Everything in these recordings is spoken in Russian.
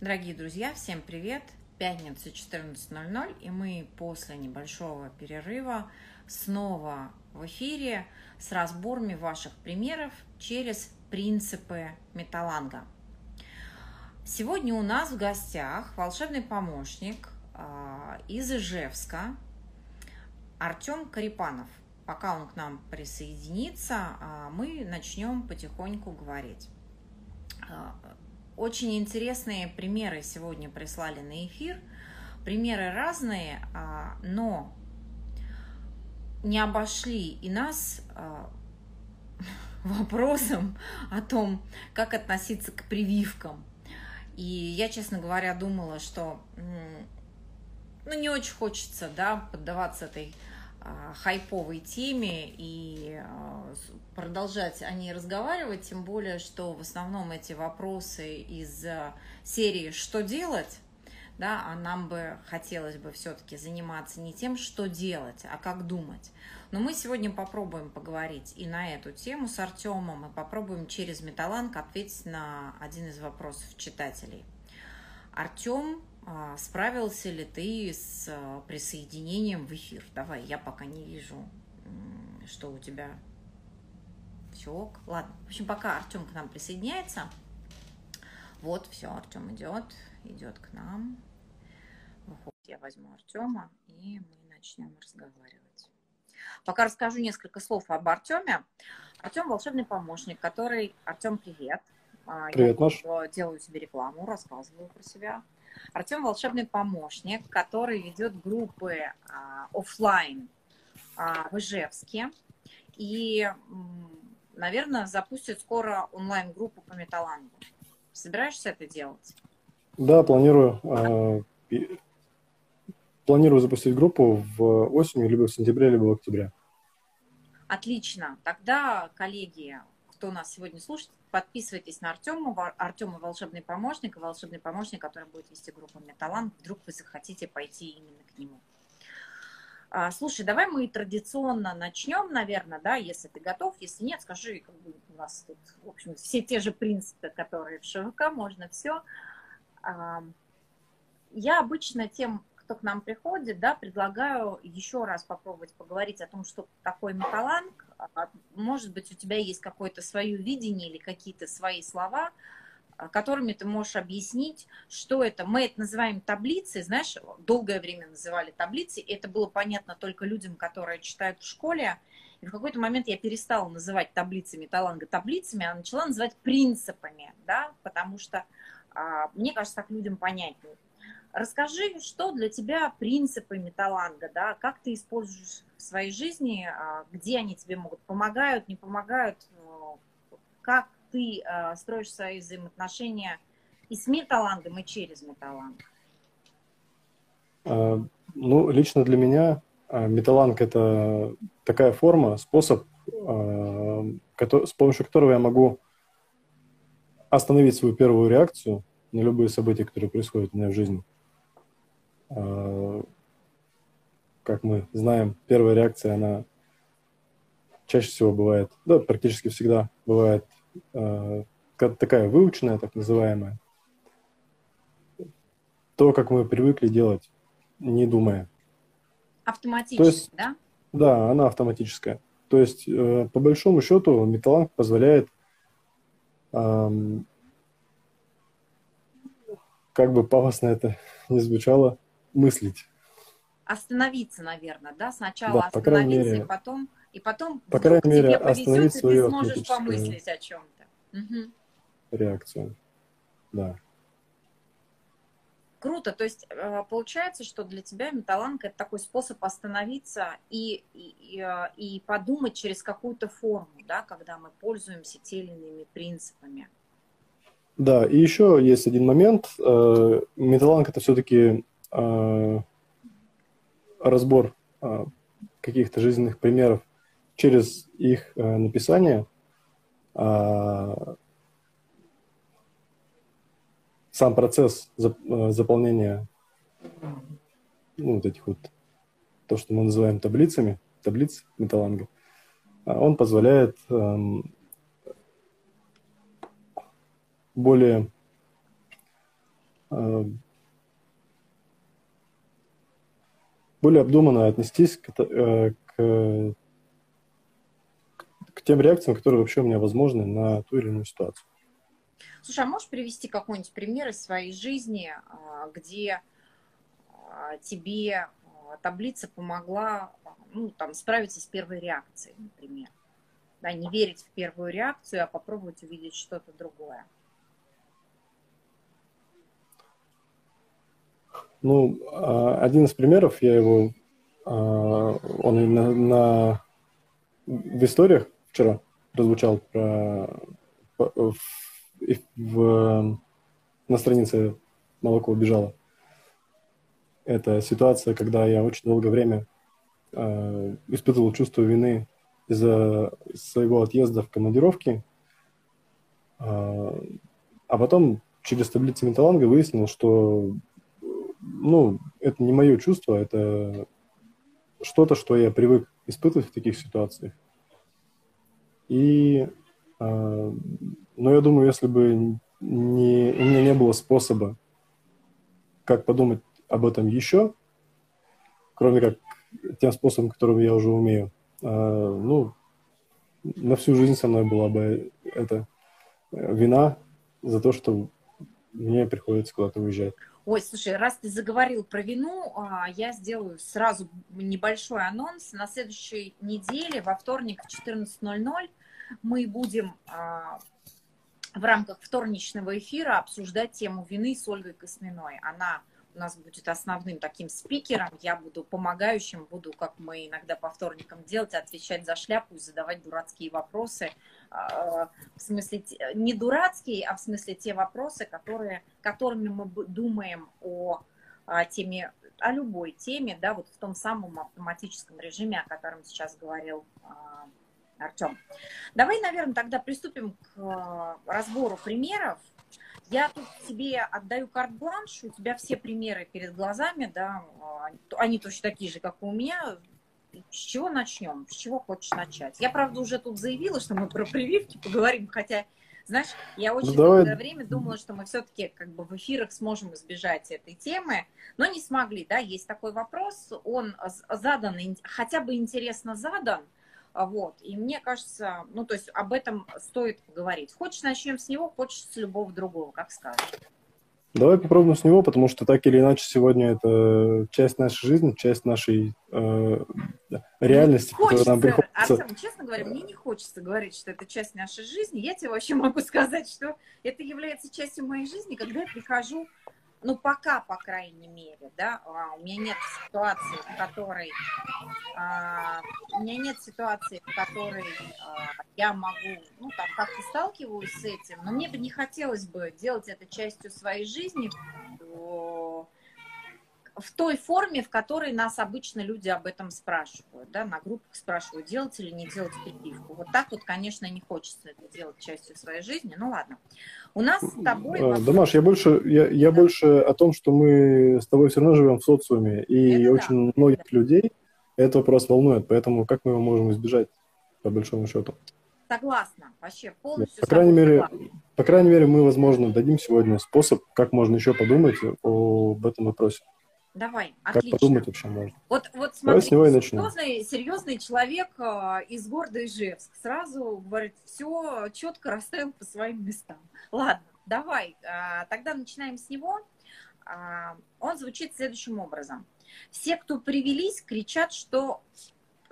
Дорогие друзья, всем привет! Пятница 14.00, и мы после небольшого перерыва снова в эфире с разборами ваших примеров через принципы металланга. Сегодня у нас в гостях волшебный помощник а, из Ижевска Артем Карипанов. Пока он к нам присоединится, а, мы начнем потихоньку говорить. Очень интересные примеры сегодня прислали на эфир. Примеры разные, а, но не обошли и нас а, вопросом о том, как относиться к прививкам. И я, честно говоря, думала, что ну, не очень хочется да, поддаваться этой хайповой теме и а, продолжать о ней разговаривать, тем более, что в основном эти вопросы из серии «Что делать?», да, а нам бы хотелось бы все-таки заниматься не тем, что делать, а как думать. Но мы сегодня попробуем поговорить и на эту тему с Артемом, и попробуем через Металанг ответить на один из вопросов читателей. Артем а, справился ли ты с а, присоединением в эфир? Давай, я пока не вижу, что у тебя все ок. Ладно, в общем, пока Артем к нам присоединяется. Вот, все, Артем идет, идет к нам. Выходит, я возьму Артема, и мы начнем разговаривать. Пока расскажу несколько слов об Артеме. Артем волшебный помощник, который... Артем, привет. А, привет, я Маш. делаю себе рекламу, рассказываю про себя. Артем волшебный помощник, который ведет группы а, офлайн а, в Ижевске. И, наверное, запустит скоро онлайн-группу по металлангу. Собираешься это делать? Да, планирую. Э, планирую запустить группу в осенью, либо в сентябре, либо в октябре. Отлично. Тогда, коллеги, кто нас сегодня слушает, подписывайтесь на Артема. Артема волшебный помощник, и волшебный помощник, который будет вести группу Металлант. Вдруг вы захотите пойти именно к нему. А, слушай, давай мы традиционно начнем, наверное, да, если ты готов. Если нет, скажи, как бы у нас тут, в общем, все те же принципы, которые в ШВК, можно все. А, я обычно тем, кто к нам приходит, да, предлагаю еще раз попробовать поговорить о том, что такое металланг. А, может быть, у тебя есть какое-то свое видение или какие-то свои слова, а, которыми ты можешь объяснить, что это. Мы это называем таблицей, знаешь, долгое время называли таблицей, это было понятно только людям, которые читают в школе. И в какой-то момент я перестала называть таблицами таланга таблицами, а начала называть принципами, да, потому что а, мне кажется, так людям понятнее. Расскажи, что для тебя принципы металланга, да, как ты используешь в своей жизни, а, где они тебе могут, помогают, не помогают, как ты а, строишь свои взаимоотношения и с металлангом, и через металланг? А, ну, лично для меня металланг – это такая форма, способ, с помощью которого я могу остановить свою первую реакцию на любые события, которые происходят у меня в жизни – как мы знаем, первая реакция, она чаще всего бывает, да, практически всегда бывает э, такая выученная, так называемая. То, как мы привыкли делать, не думая. Автоматически, есть, да? Да, она автоматическая. То есть, э, по большому счету, металланг позволяет э, как бы пафосно это не звучало, мыслить. Остановиться, наверное, да? Сначала да, остановиться, мере, и потом, и потом по крайней мере, остановить свою ты сможешь помыслить о чем-то. Угу. Реакцию, да. Круто, то есть э, получается, что для тебя металланка это такой способ остановиться и, и, э, и подумать через какую-то форму, да, когда мы пользуемся те или иными принципами. Да, и еще есть один момент. Э, металланг это все-таки разбор э, каких-то жизненных примеров через их э, написание, сам процесс заполнения ну, вот этих вот, то, что мы называем таблицами, таблиц металланга, он позволяет эм, более э, более обдуманно отнестись к, э, к, к тем реакциям, которые вообще у меня возможны на ту или иную ситуацию. Слушай, а можешь привести какой-нибудь пример из своей жизни, а, где а, тебе а, таблица помогла ну, там, справиться с первой реакцией, например? Да, не верить в первую реакцию, а попробовать увидеть что-то другое. Ну, один из примеров, я его, он на, на, в историях вчера прозвучал про, в в, на странице молоко убежало. Это ситуация, когда я очень долгое время э, испытывал чувство вины из-за своего отъезда в командировки, а потом через таблицу Металанга выяснил, что ну, это не мое чувство, это что-то, что я привык испытывать в таких ситуациях. И э, но я думаю, если бы не, у меня не было способа, как подумать об этом еще, кроме как тем способом, которым я уже умею, а, ну, на всю жизнь со мной была бы эта вина за то, что мне приходится куда-то уезжать. Ой, слушай, раз ты заговорил про вину, а, я сделаю сразу небольшой анонс. На следующей неделе, во вторник в 14.00, мы будем а, в рамках вторничного эфира обсуждать тему вины с Ольгой Косминой. Она нас будет основным таким спикером, я буду помогающим, буду, как мы иногда по вторникам делать, отвечать за шляпу и задавать дурацкие вопросы. А, в смысле, не дурацкие, а в смысле те вопросы, которые, которыми мы думаем о теме, о любой теме, да, вот в том самом автоматическом режиме, о котором сейчас говорил а, Артем. Давай, наверное, тогда приступим к разбору примеров. Я тут тебе отдаю карт-бланш, у тебя все примеры перед глазами, да, они точно такие же, как и у меня. С чего начнем? С чего хочешь начать? Я, правда, уже тут заявила, что мы про прививки поговорим, хотя, знаешь, я очень ну, долгое давай. время думала, что мы все-таки как бы в эфирах сможем избежать этой темы, но не смогли, да, есть такой вопрос, он задан, хотя бы интересно задан, вот. И мне кажется, ну, то есть об этом стоит поговорить. Хочешь, начнем с него, хочешь с любого другого, как скажешь. Давай попробуем с него, потому что так или иначе сегодня это часть нашей жизни, часть нашей э, реальности, хочется, которая нам приходится. Артем, честно говоря, мне не хочется говорить, что это часть нашей жизни. Я тебе вообще могу сказать, что это является частью моей жизни, когда я прихожу ну, пока, по крайней мере, да, а, у меня нет ситуации, в которой, а, у меня нет ситуации, в которой а, я могу, ну, там, как-то сталкиваюсь с этим, но мне бы не хотелось бы делать это частью своей жизни, в той форме, в которой нас обычно люди об этом спрашивают, да, на группах спрашивают, делать или не делать прививку. Вот так вот, конечно, не хочется это делать частью своей жизни, ну ладно. У нас с тобой... А, Дамаш, я больше, я, я да. больше о том, что мы с тобой все равно живем в социуме, и это очень да. многих да. людей этот вопрос волнует, поэтому как мы его можем избежать, по большому счету? Согласна, вообще полностью. По крайней мере, по крайней мере, мы, возможно, дадим сегодня способ, как можно еще подумать об этом вопросе. Давай, как отлично. подумать вообще можно. Вот, вот смотри, с него и серьезный, серьезный человек э, из города Ижевск сразу говорит, все четко расставил по своим местам. Ладно, давай, э, тогда начинаем с него. Э, он звучит следующим образом. Все, кто привелись, кричат, что,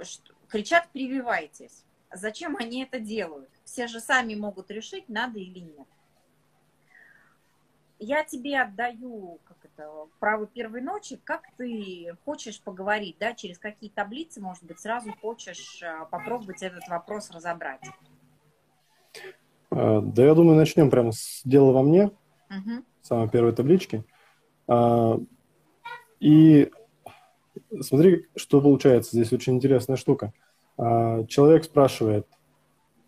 что кричат, прививайтесь. Зачем они это делают? Все же сами могут решить, надо или нет я тебе отдаю как это, право первой ночи, как ты хочешь поговорить, да, через какие таблицы, может быть, сразу хочешь э, попробовать этот вопрос разобрать? А, да, я думаю, начнем прямо с дела во мне, угу. самой первой таблички. А, и смотри, что получается. Здесь очень интересная штука. А, человек спрашивает,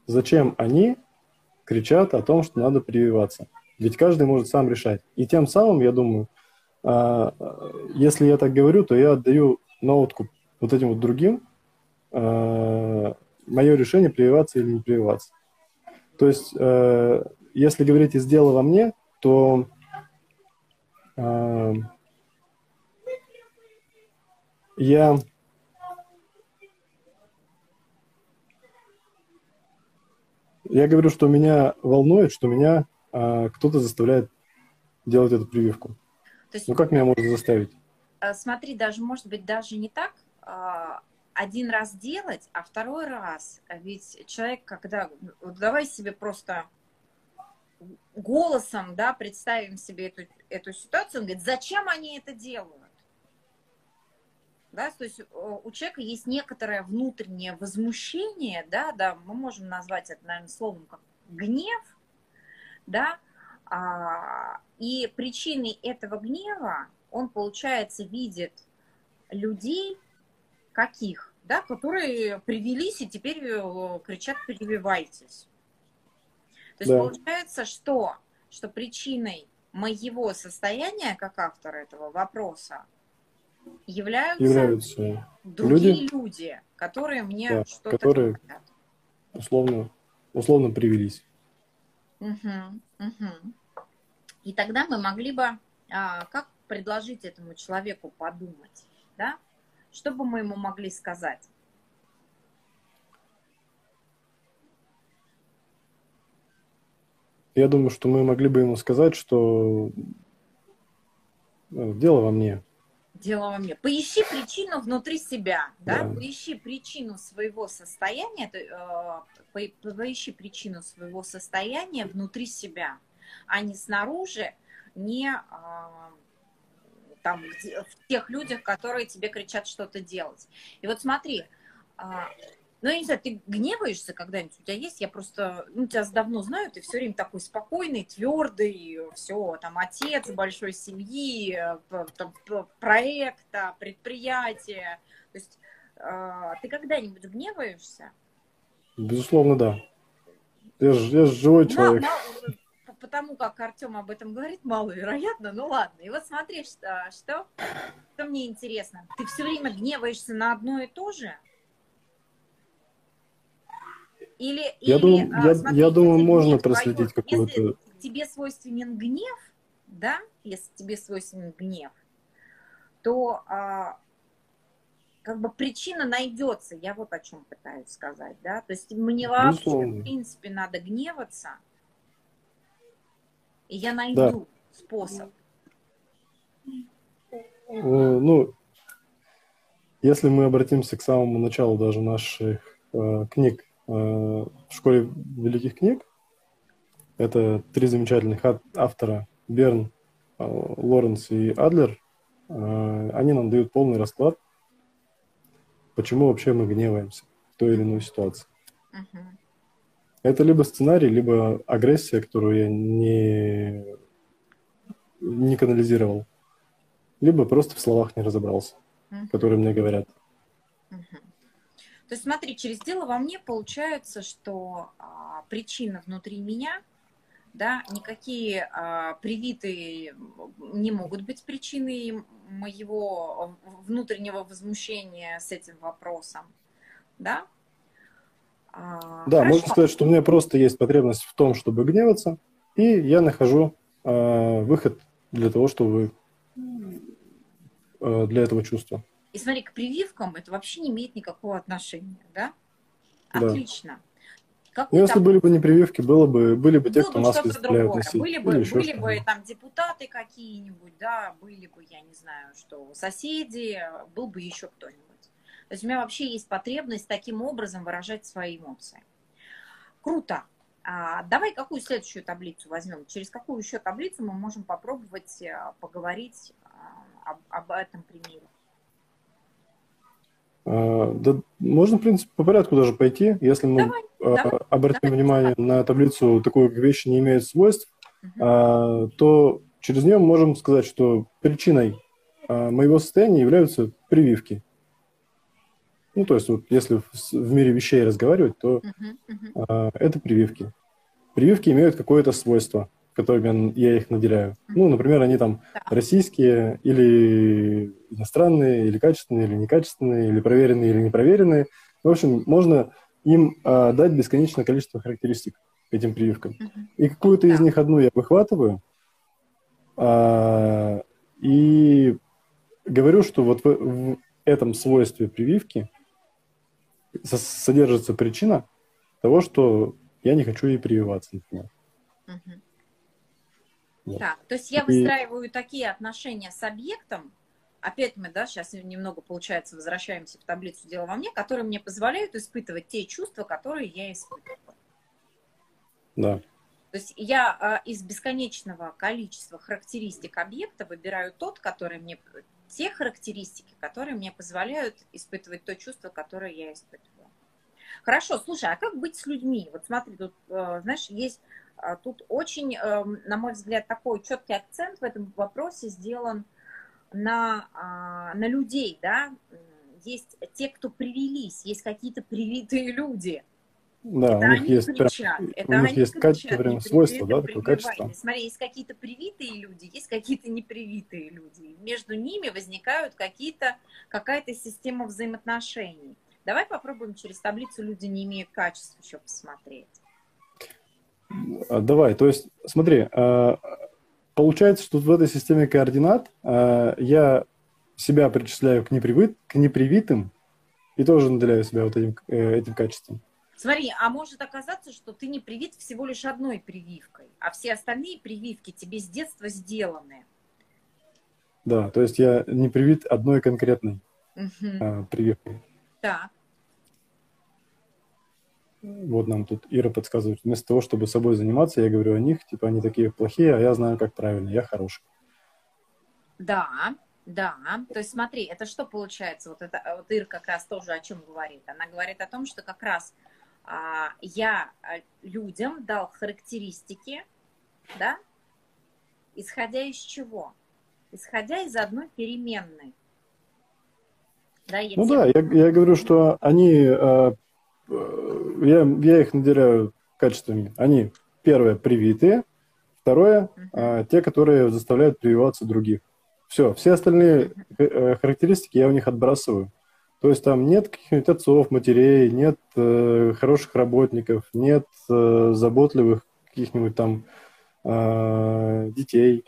зачем они кричат о том, что надо прививаться. Ведь каждый может сам решать. И тем самым, я думаю, а, если я так говорю, то я отдаю на откуп вот этим вот другим а, мое решение, прививаться или не прививаться. То есть, а, если говорить из дела во мне, то я я говорю, что меня волнует, что меня э, кто-то заставляет делать эту прививку. То есть, ну как меня можно заставить? Э, смотри, даже может быть даже не так. А, один раз делать, а второй раз, ведь человек, когда, вот давай себе просто голосом, да, представим себе эту, эту ситуацию, он говорит, зачем они это делают? Да, то есть у человека есть некоторое внутреннее возмущение, да, да, мы можем назвать это, наверное, словом как гнев, да, а, и причиной этого гнева он, получается, видит людей, каких, да, которые привелись и теперь э, кричат «прививайтесь». То есть да. получается, что, что причиной моего состояния, как автора этого вопроса, являются, являются другие люди, люди которые мне да, что-то которые говорят. условно, условно привелись. Угу, угу. И тогда мы могли бы, а, как предложить этому человеку подумать, да? Что бы мы ему могли сказать? Я думаю, что мы могли бы ему сказать, что э, дело во мне. Дело во мне. Поищи причину внутри себя, да? да. Поищи причину своего состояния, э, поищи причину своего состояния внутри себя, а не снаружи, не а, там, в тех людях, которые тебе кричат что-то делать. И вот смотри, а, ну, я не знаю, ты гневаешься когда-нибудь? У тебя есть? Я просто, ну, тебя давно знаю, ты все время такой спокойный, твердый, все, там, отец большой семьи, там, проекта, предприятия. То есть а, ты когда-нибудь гневаешься? Безусловно, да. Я же, я же живой человек. Мало, потому как Артем об этом говорит, маловероятно, ну ладно. И вот смотри, что, что, что мне интересно. Ты все время гневаешься на одно и то же? Или, я или, думаю, а, я, смотри, я думаю можно проследить какой-то... Если тебе свойственен гнев, да, если тебе свойственен гнев, то а, как бы причина найдется. Я вот о чем пытаюсь сказать, да. То есть мне вообще, Безусловно. в принципе, надо гневаться, и я найду да. способ. Э, ну, если мы обратимся к самому началу даже наших э, книг в школе великих книг, это три замечательных автора Берн, э, Лоренс и Адлер, э, они нам дают полный расклад, почему вообще мы гневаемся в той или иной ситуации. Uh-huh. Это либо сценарий, либо агрессия, которую я не, не канализировал. Либо просто в словах не разобрался, uh-huh. которые мне говорят. Uh-huh. То есть смотри, через дело во мне получается, что а, причина внутри меня, да, никакие а, привитые не могут быть причиной моего внутреннего возмущения с этим вопросом, да, а, да, Хорошо. можно сказать, что у меня просто есть потребность в том, чтобы гневаться, и я нахожу э, выход для того, чтобы э, для этого чувства. И смотри, к прививкам это вообще не имеет никакого отношения, да? Отлично. Да. ну, если были бы не прививки, было бы, были бы те, кто нас заставляют носить. Были бы, были бы там депутаты какие-нибудь, да, были бы, я не знаю, что соседи, был бы еще кто-нибудь. То есть у меня вообще есть потребность таким образом выражать свои эмоции. Круто. А, давай какую следующую таблицу возьмем? Через какую еще таблицу мы можем попробовать э, поговорить а, об, об этом примере? А, да, можно, в принципе, по порядку даже пойти. Если мы давай, а, давай, обратим давай, внимание на таблицу, такой как вещи не имеют свойств, угу. а, то через нее мы можем сказать, что причиной а, моего состояния являются прививки. Ну, то есть, вот, если в, в мире вещей разговаривать, то uh-huh, uh-huh. А, это прививки. Прививки имеют какое-то свойство, которыми я их наделяю. Ну, например, они там да. российские, или иностранные, или качественные, или некачественные, или проверенные, или непроверенные. В общем, можно им а, дать бесконечное количество характеристик этим прививкам. Uh-huh. И какую-то да. из них одну я выхватываю, а, говорю, что вот в, в этом свойстве прививки содержится причина того, что я не хочу ей прививаться, например. Угу. Так, то есть я выстраиваю и... такие отношения с объектом, опять мы, да, сейчас немного, получается, возвращаемся в таблицу «Дело во мне», которые мне позволяют испытывать те чувства, которые я испытываю. Да. То есть я а, из бесконечного количества характеристик объекта выбираю тот, который мне, те характеристики, которые мне позволяют испытывать то чувство, которое я испытываю. Хорошо, слушай, а как быть с людьми? Вот смотри, тут, э, знаешь, есть а, тут очень, эм, на мой взгляд, такой четкий акцент в этом вопросе сделан на, а, на людей, да, есть те, кто привелись, есть какие-то привитые люди. Да, это у них есть, кричат, это у них есть кричат, прям свойство, да, такое качество. Смотри, есть какие-то привитые люди, есть какие-то непривитые люди. Между ними возникают какие-то, какая-то система взаимоотношений. Давай попробуем через таблицу «Люди не имеют качеств» еще посмотреть. А, давай, то есть, смотри, а, получается, что в этой системе координат а, я себя причисляю к, непривит, к непривитым и тоже наделяю себя вот этим, э, этим качеством. Смотри, а может оказаться, что ты не привит всего лишь одной прививкой, а все остальные прививки тебе с детства сделаны. Да, то есть я не привит одной конкретной угу. прививкой. Так. Вот нам тут Ира подсказывает. Вместо того, чтобы собой заниматься, я говорю о них, типа они такие плохие, а я знаю, как правильно, я хороший. Да, да. То есть смотри, это что получается? Вот это вот Ира как раз тоже о чем говорит. Она говорит о том, что как раз а, я а, людям дал характеристики, да, исходя из чего? Исходя из одной переменной. Да, я ну да, я, я говорю, что они а, я, я их наделяю качествами. Они, первое, привитые, второе, а, те, которые заставляют прививаться других. Все, все остальные э, характеристики я у них отбрасываю. То есть там нет каких-нибудь отцов, матерей, нет э, хороших работников, нет э, заботливых каких-нибудь там э, детей.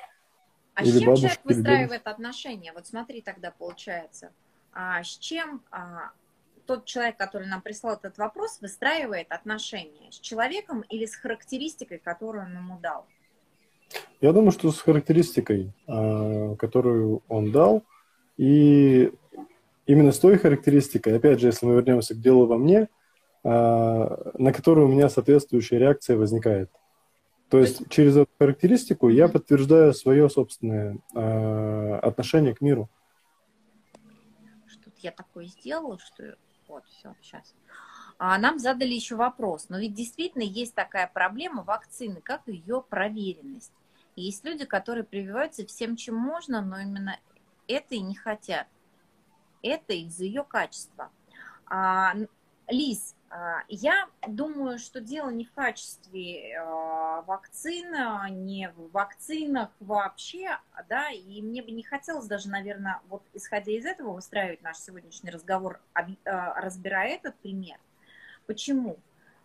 А или с чем человек выстраивает отношения? Вот смотри тогда получается. А с чем а, тот человек, который нам прислал этот вопрос, выстраивает отношения с человеком или с характеристикой, которую он ему дал? Я думаю, что с характеристикой, а, которую он дал, и именно с той характеристикой, опять же, если мы вернемся к делу во мне, а, на которую у меня соответствующая реакция возникает. То есть через эту характеристику я подтверждаю свое собственное а, отношение к миру. Что-то я такое сделала, что вот, все, сейчас. А нам задали еще вопрос. Но ведь действительно есть такая проблема вакцины, как ее проверенность. И есть люди, которые прививаются всем, чем можно, но именно это и не хотят. Это из-за ее качества. А, Лиз, а, я думаю, что дело не в качестве а, вакцин, не в вакцинах вообще, да, и мне бы не хотелось даже, наверное, вот исходя из этого выстраивать наш сегодняшний разговор, а, разбирая этот пример. Почему?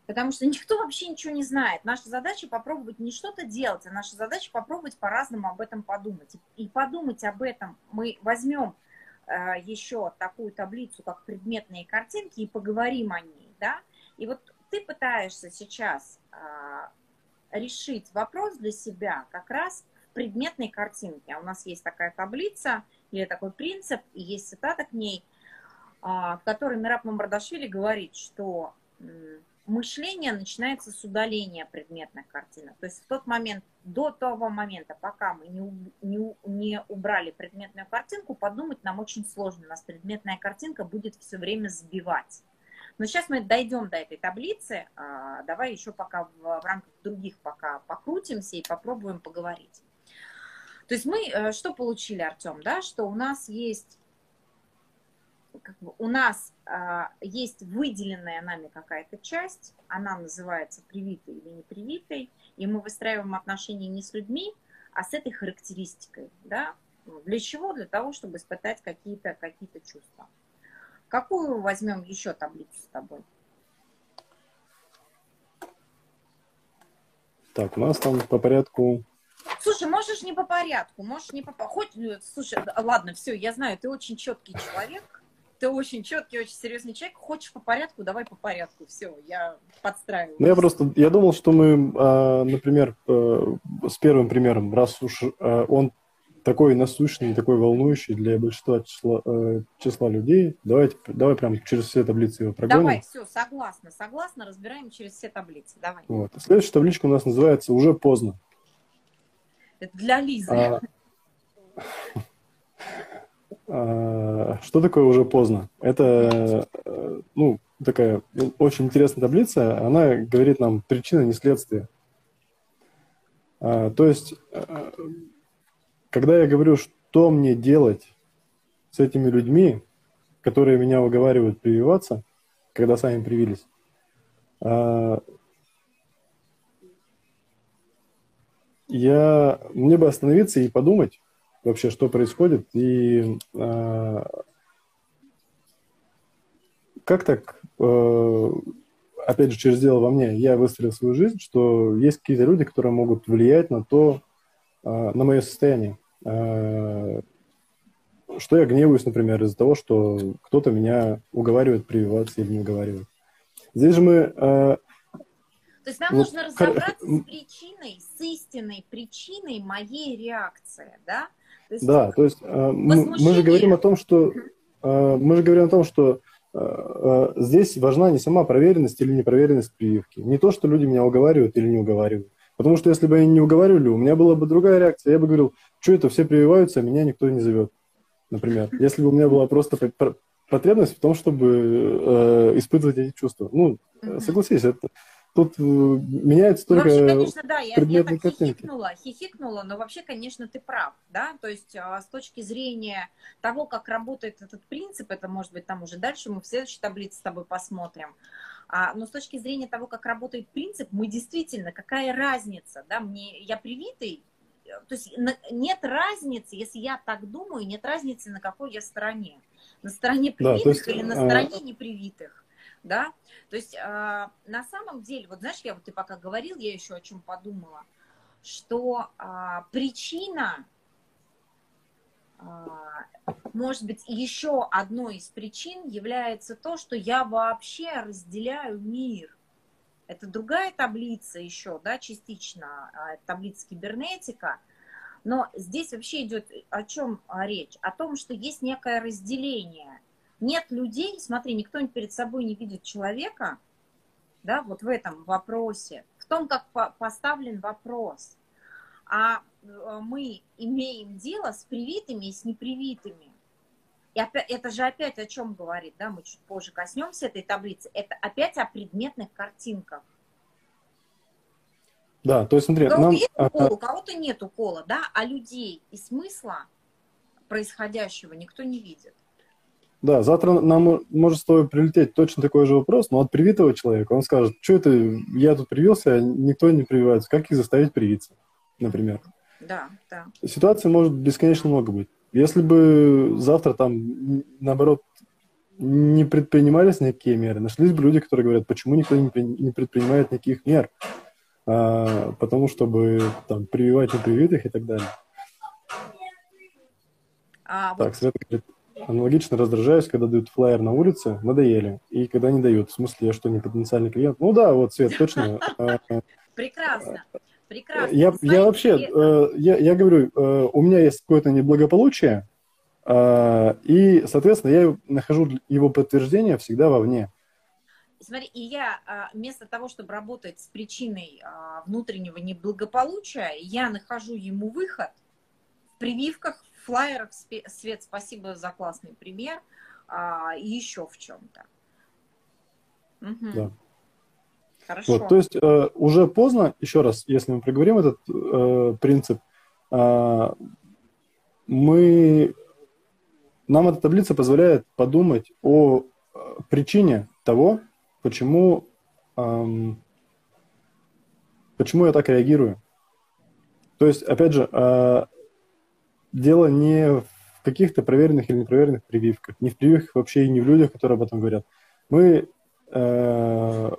Потому что никто вообще ничего не знает. Наша задача попробовать не что-то делать, а наша задача попробовать по-разному об этом подумать. И подумать об этом мы возьмем еще такую таблицу, как предметные картинки, и поговорим о ней да, и вот ты пытаешься сейчас а, решить вопрос для себя как раз в предметной картинке. А у нас есть такая таблица или такой принцип, и есть цитата к ней, а, в которой Мираб Мамардашвили говорит, что мышление начинается с удаления предметных картинок. То есть в тот момент, до того момента, пока мы не, не, не убрали предметную картинку, подумать нам очень сложно. Нас предметная картинка будет все время сбивать. Но сейчас мы дойдем до этой таблицы. А, давай еще пока в, в рамках других пока покрутимся и попробуем поговорить. То есть мы э, что получили, Артем, да, что у нас есть как бы у нас а, есть выделенная нами какая-то часть, она называется привитой или непривитой, и мы выстраиваем отношения не с людьми, а с этой характеристикой, да, для чего? Для того, чтобы испытать какие-то какие чувства. Какую возьмем еще таблицу с тобой? Так, у нас там по порядку... Слушай, можешь не по порядку, можешь не по... Хоть, слушай, ладно, все, я знаю, ты очень четкий человек, ты очень четкий, очень серьезный человек. Хочешь по порядку, давай по порядку. Все, я подстраиваю. Ну, я просто, я думал, что мы, а, например, э, с первым примером, раз уж э, он такой насущный, такой волнующий для большинства числа, э, числа людей, давайте, давай прям через все таблицы его прогоним. Давай, все, согласна, согласна, разбираем через все таблицы, давай. Вот. Следующая табличка у нас называется «Уже поздно». Это для Лизы. А, что такое уже поздно? Это э, ну, такая очень интересная таблица. Она говорит нам причина, не следствие. А, то есть, э, когда я говорю, что мне делать с этими людьми, которые меня уговаривают прививаться, когда сами привились, а, я, мне бы остановиться и подумать, вообще, что происходит, и э, как так, э, опять же, через дело во мне, я выстроил свою жизнь, что есть какие-то люди, которые могут влиять на то, э, на мое состояние. Э, что я гневаюсь, например, из-за того, что кто-то меня уговаривает прививаться или не уговаривает. Здесь же мы э, то есть нам вот, нужно разобраться с причиной, с истинной причиной моей реакции, да? То есть, да, то есть э, мы, мы же говорим о том, что э, мы же говорим о том, что э, здесь важна не сама проверенность или непроверенность прививки, не то, что люди меня уговаривают или не уговаривают. Потому что если бы они не уговаривали, у меня была бы другая реакция. Я бы говорил, что это все прививаются, а меня никто не зовет, например. Если бы у меня была просто потребность в том, чтобы э, испытывать эти чувства. Ну, согласись, это, Тут э, меняется ну, только вообще, конечно, да, я, я так картинки. хихикнула, хихикнула, но вообще, конечно, ты прав, да, то есть а, с точки зрения того, как работает этот принцип, это может быть там уже дальше мы в следующей таблице с тобой посмотрим, а, но с точки зрения того, как работает принцип, мы действительно, какая разница, да, мне, я привитый, то есть нет разницы, если я так думаю, нет разницы, на какой я стороне, на стороне привитых да, есть, или на а, стороне а... непривитых да, то есть э, на самом деле, вот знаешь, я вот ты пока говорил, я еще о чем подумала, что э, причина, э, может быть, еще одной из причин является то, что я вообще разделяю мир. Это другая таблица еще, да, частично, таблица кибернетика, но здесь вообще идет о чем речь? О том, что есть некое разделение – нет людей, смотри, никто перед собой не видит человека, да, вот в этом вопросе, в том, как поставлен вопрос. А э, мы имеем дело с привитыми и с непривитыми. И опять, это же опять о чем говорит, да, мы чуть позже коснемся этой таблицы, это опять о предметных картинках. Да, то есть смотри, у кого-то нам... есть укол, у кого-то нет укола, да, а людей и смысла происходящего никто не видит. Да, завтра нам может с тобой прилететь точно такой же вопрос, но от привитого человека он скажет, что это я тут привился, а никто не прививается, как их заставить привиться, например. Да, да. Ситуаций может бесконечно много быть. Если бы завтра там, наоборот, не предпринимались никакие меры, нашлись бы люди, которые говорят, почему никто не, предпринимает никаких мер, а, потому чтобы там прививать непривитых и так далее. А, так, вот... Света говорит, Аналогично раздражаюсь, когда дают флайер на улице, надоели. И когда не дают. В смысле, я что, не потенциальный клиент? Ну да, вот, Свет, точно. А, Прекрасно. Прекрасно. Я, я вообще, э, я, я говорю, э, у меня есть какое-то неблагополучие, э, и, соответственно, я нахожу его подтверждение всегда вовне. Смотри, и я вместо того, чтобы работать с причиной внутреннего неблагополучия, я нахожу ему выход в прививках, флайерах, Свет, спасибо за классный пример, а, и еще в чем-то. Угу. Да. Хорошо. Вот, то есть э, уже поздно, еще раз, если мы проговорим этот э, принцип, э, мы, нам эта таблица позволяет подумать о э, причине того, почему, э, почему я так реагирую. То есть, опять же, э, дело не в каких-то проверенных или непроверенных прививках, не в прививках вообще и не в людях, которые об этом говорят. Мы э,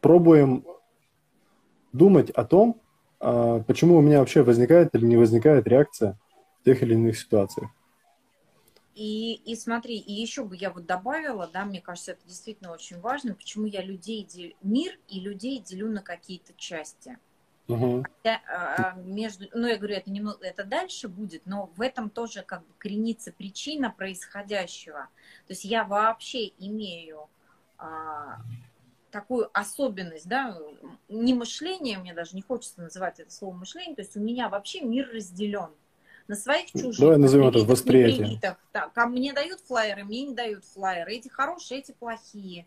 пробуем думать о том, э, почему у меня вообще возникает или не возникает реакция в тех или иных ситуациях. И, и смотри, и еще бы я вот добавила, да, мне кажется, это действительно очень важно, почему я людей делю, мир и людей делю на какие-то части. Угу. Хотя, а, между, ну, я говорю, это, немного, это дальше будет, но в этом тоже как бы коренится причина происходящего. То есть я вообще имею а, такую особенность, да, не мышление, мне даже не хочется называть это слово мышление, то есть у меня вообще мир разделен на своих чужих. Давай назовем это восприятие. Так, а мне дают флайеры, мне не дают флайеры, эти хорошие, эти плохие,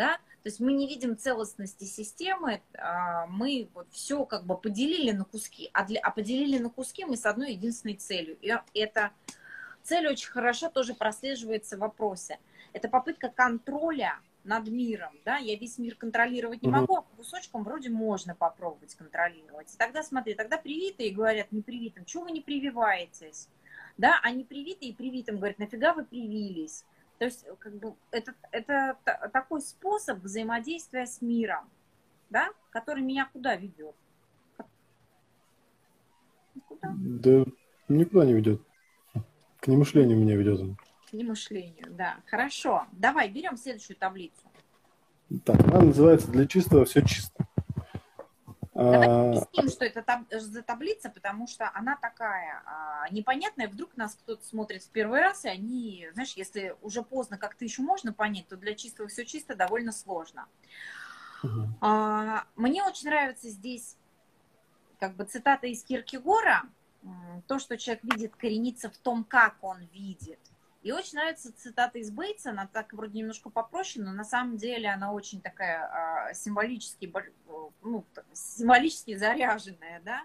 да, то есть мы не видим целостности системы, а мы вот все как бы поделили на куски, а, для, а поделили на куски мы с одной единственной целью, и эта цель очень хорошо тоже прослеживается в вопросе. Это попытка контроля над миром, да, я весь мир контролировать не могу, а кусочком вроде можно попробовать контролировать. И тогда, смотри, тогда привитые говорят не привитым, чего вы не прививаетесь, да, а не привитые привитым говорят, нафига вы привились. То есть, как бы, это, это такой способ взаимодействия с миром, да, который меня куда ведет? Куда? Да никуда не ведет. К немышлению меня ведет он не мышлению, да. Хорошо. Давай, берем следующую таблицу. Так, она называется «Для чистого все чисто». Давай а, объясним, что это таб- за таблица, потому что она такая а, непонятная. Вдруг нас кто-то смотрит в первый раз, и они, знаешь, если уже поздно как-то еще можно понять, то для чистого все чисто довольно сложно. Угу. А, мне очень нравится здесь как бы цитата из Киркегора. То, что человек видит, коренится в том, как он видит. И очень нравится цитата из Бейтса, она так вроде немножко попроще, но на самом деле она очень такая а, символически, ну, символически заряженная, да.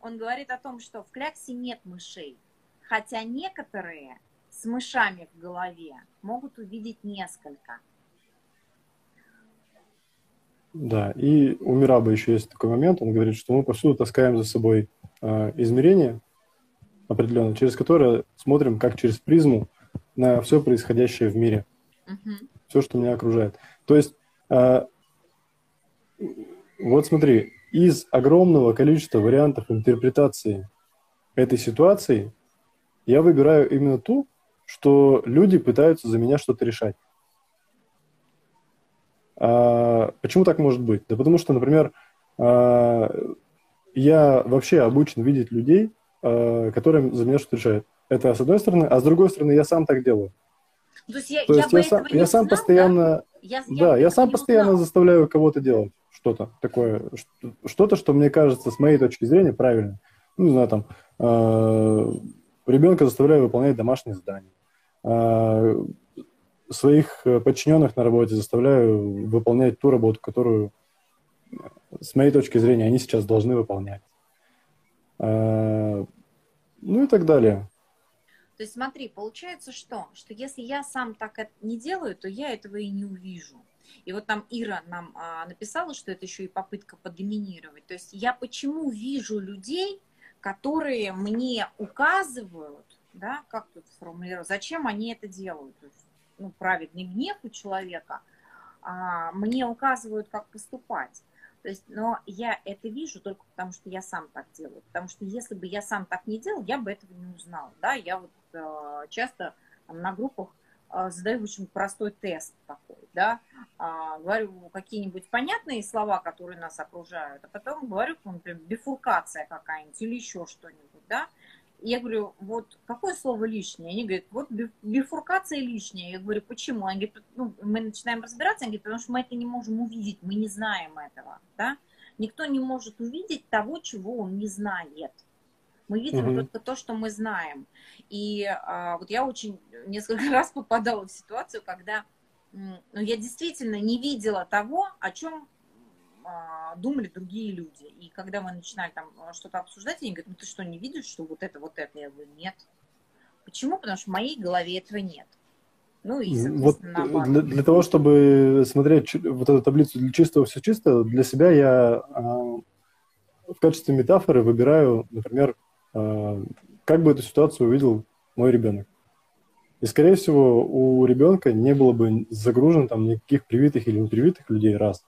Он говорит о том, что в кляксе нет мышей, хотя некоторые с мышами в голове могут увидеть несколько. Да, и у Мираба еще есть такой момент, он говорит, что мы повсюду таскаем за собой э, измерения определенные, через которые смотрим как через призму на все происходящее в мире, uh-huh. все, что меня окружает. То есть, э, вот смотри, из огромного количества вариантов интерпретации этой ситуации я выбираю именно ту, что люди пытаются за меня что-то решать. А, почему так может быть? Да потому что, например, а, я вообще обучен видеть людей, а, которые за меня что-то решают. Это с одной стороны, а с другой стороны, я сам так делаю. То есть я, То есть я, я сам, я сам знал, постоянно, да, я, да, я, сам постоянно узнал. заставляю кого-то делать что-то такое, что-то, что мне кажется с моей точки зрения правильно. Ну, не знаю, там, э, ребенка заставляю выполнять домашние задания. Э, своих подчиненных на работе заставляю выполнять ту работу, которую, с моей точки зрения, они сейчас должны выполнять. Э, ну и так далее. Есть смотри, получается что? Что если я сам так не делаю, то я этого и не увижу. И вот там Ира нам а, написала, что это еще и попытка подоминировать. То есть я почему вижу людей, которые мне указывают, да, как тут сформулировать, зачем они это делают? То есть, ну, праведный гнев у человека, а, мне указывают, как поступать. То есть, но я это вижу только потому, что я сам так делаю. Потому что если бы я сам так не делал, я бы этого не узнал. Да, я вот часто там, на группах э, задаю очень простой тест такой, да, э, говорю какие-нибудь понятные слова, которые нас окружают, а потом говорю, например, бифуркация какая-нибудь или еще что-нибудь, да, я говорю, вот какое слово лишнее? Они говорят, вот бифуркация лишняя. Я говорю, почему? Они говорят, ну, мы начинаем разбираться, они говорят, потому что мы это не можем увидеть, мы не знаем этого, да? Никто не может увидеть того, чего он не знает. Мы видим угу. только то, что мы знаем. И а, вот я очень несколько раз попадала в ситуацию, когда ну, я действительно не видела того, о чем а, думали другие люди. И когда мы начинали там а, что-то обсуждать, они говорят, ну ты что, не видишь, что вот это, вот это? Я говорю, нет. Почему? Потому что в моей голове этого нет. Ну и, вот для, для того, чтобы смотреть вот эту таблицу для чистого все чисто, для себя я э, в качестве метафоры выбираю, например, э, как бы эту ситуацию увидел мой ребенок. И, скорее всего, у ребенка не было бы загружено там никаких привитых или непривитых людей, раз.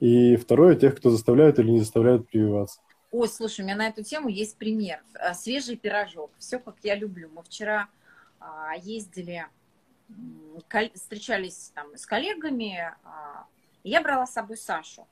И второе, тех, кто заставляют или не заставляют прививаться. Ой, слушай, у меня на эту тему есть пример. А, свежий пирожок. Все, как я люблю. Мы вчера а, ездили, встречались там с коллегами. А, я брала с собой Сашу.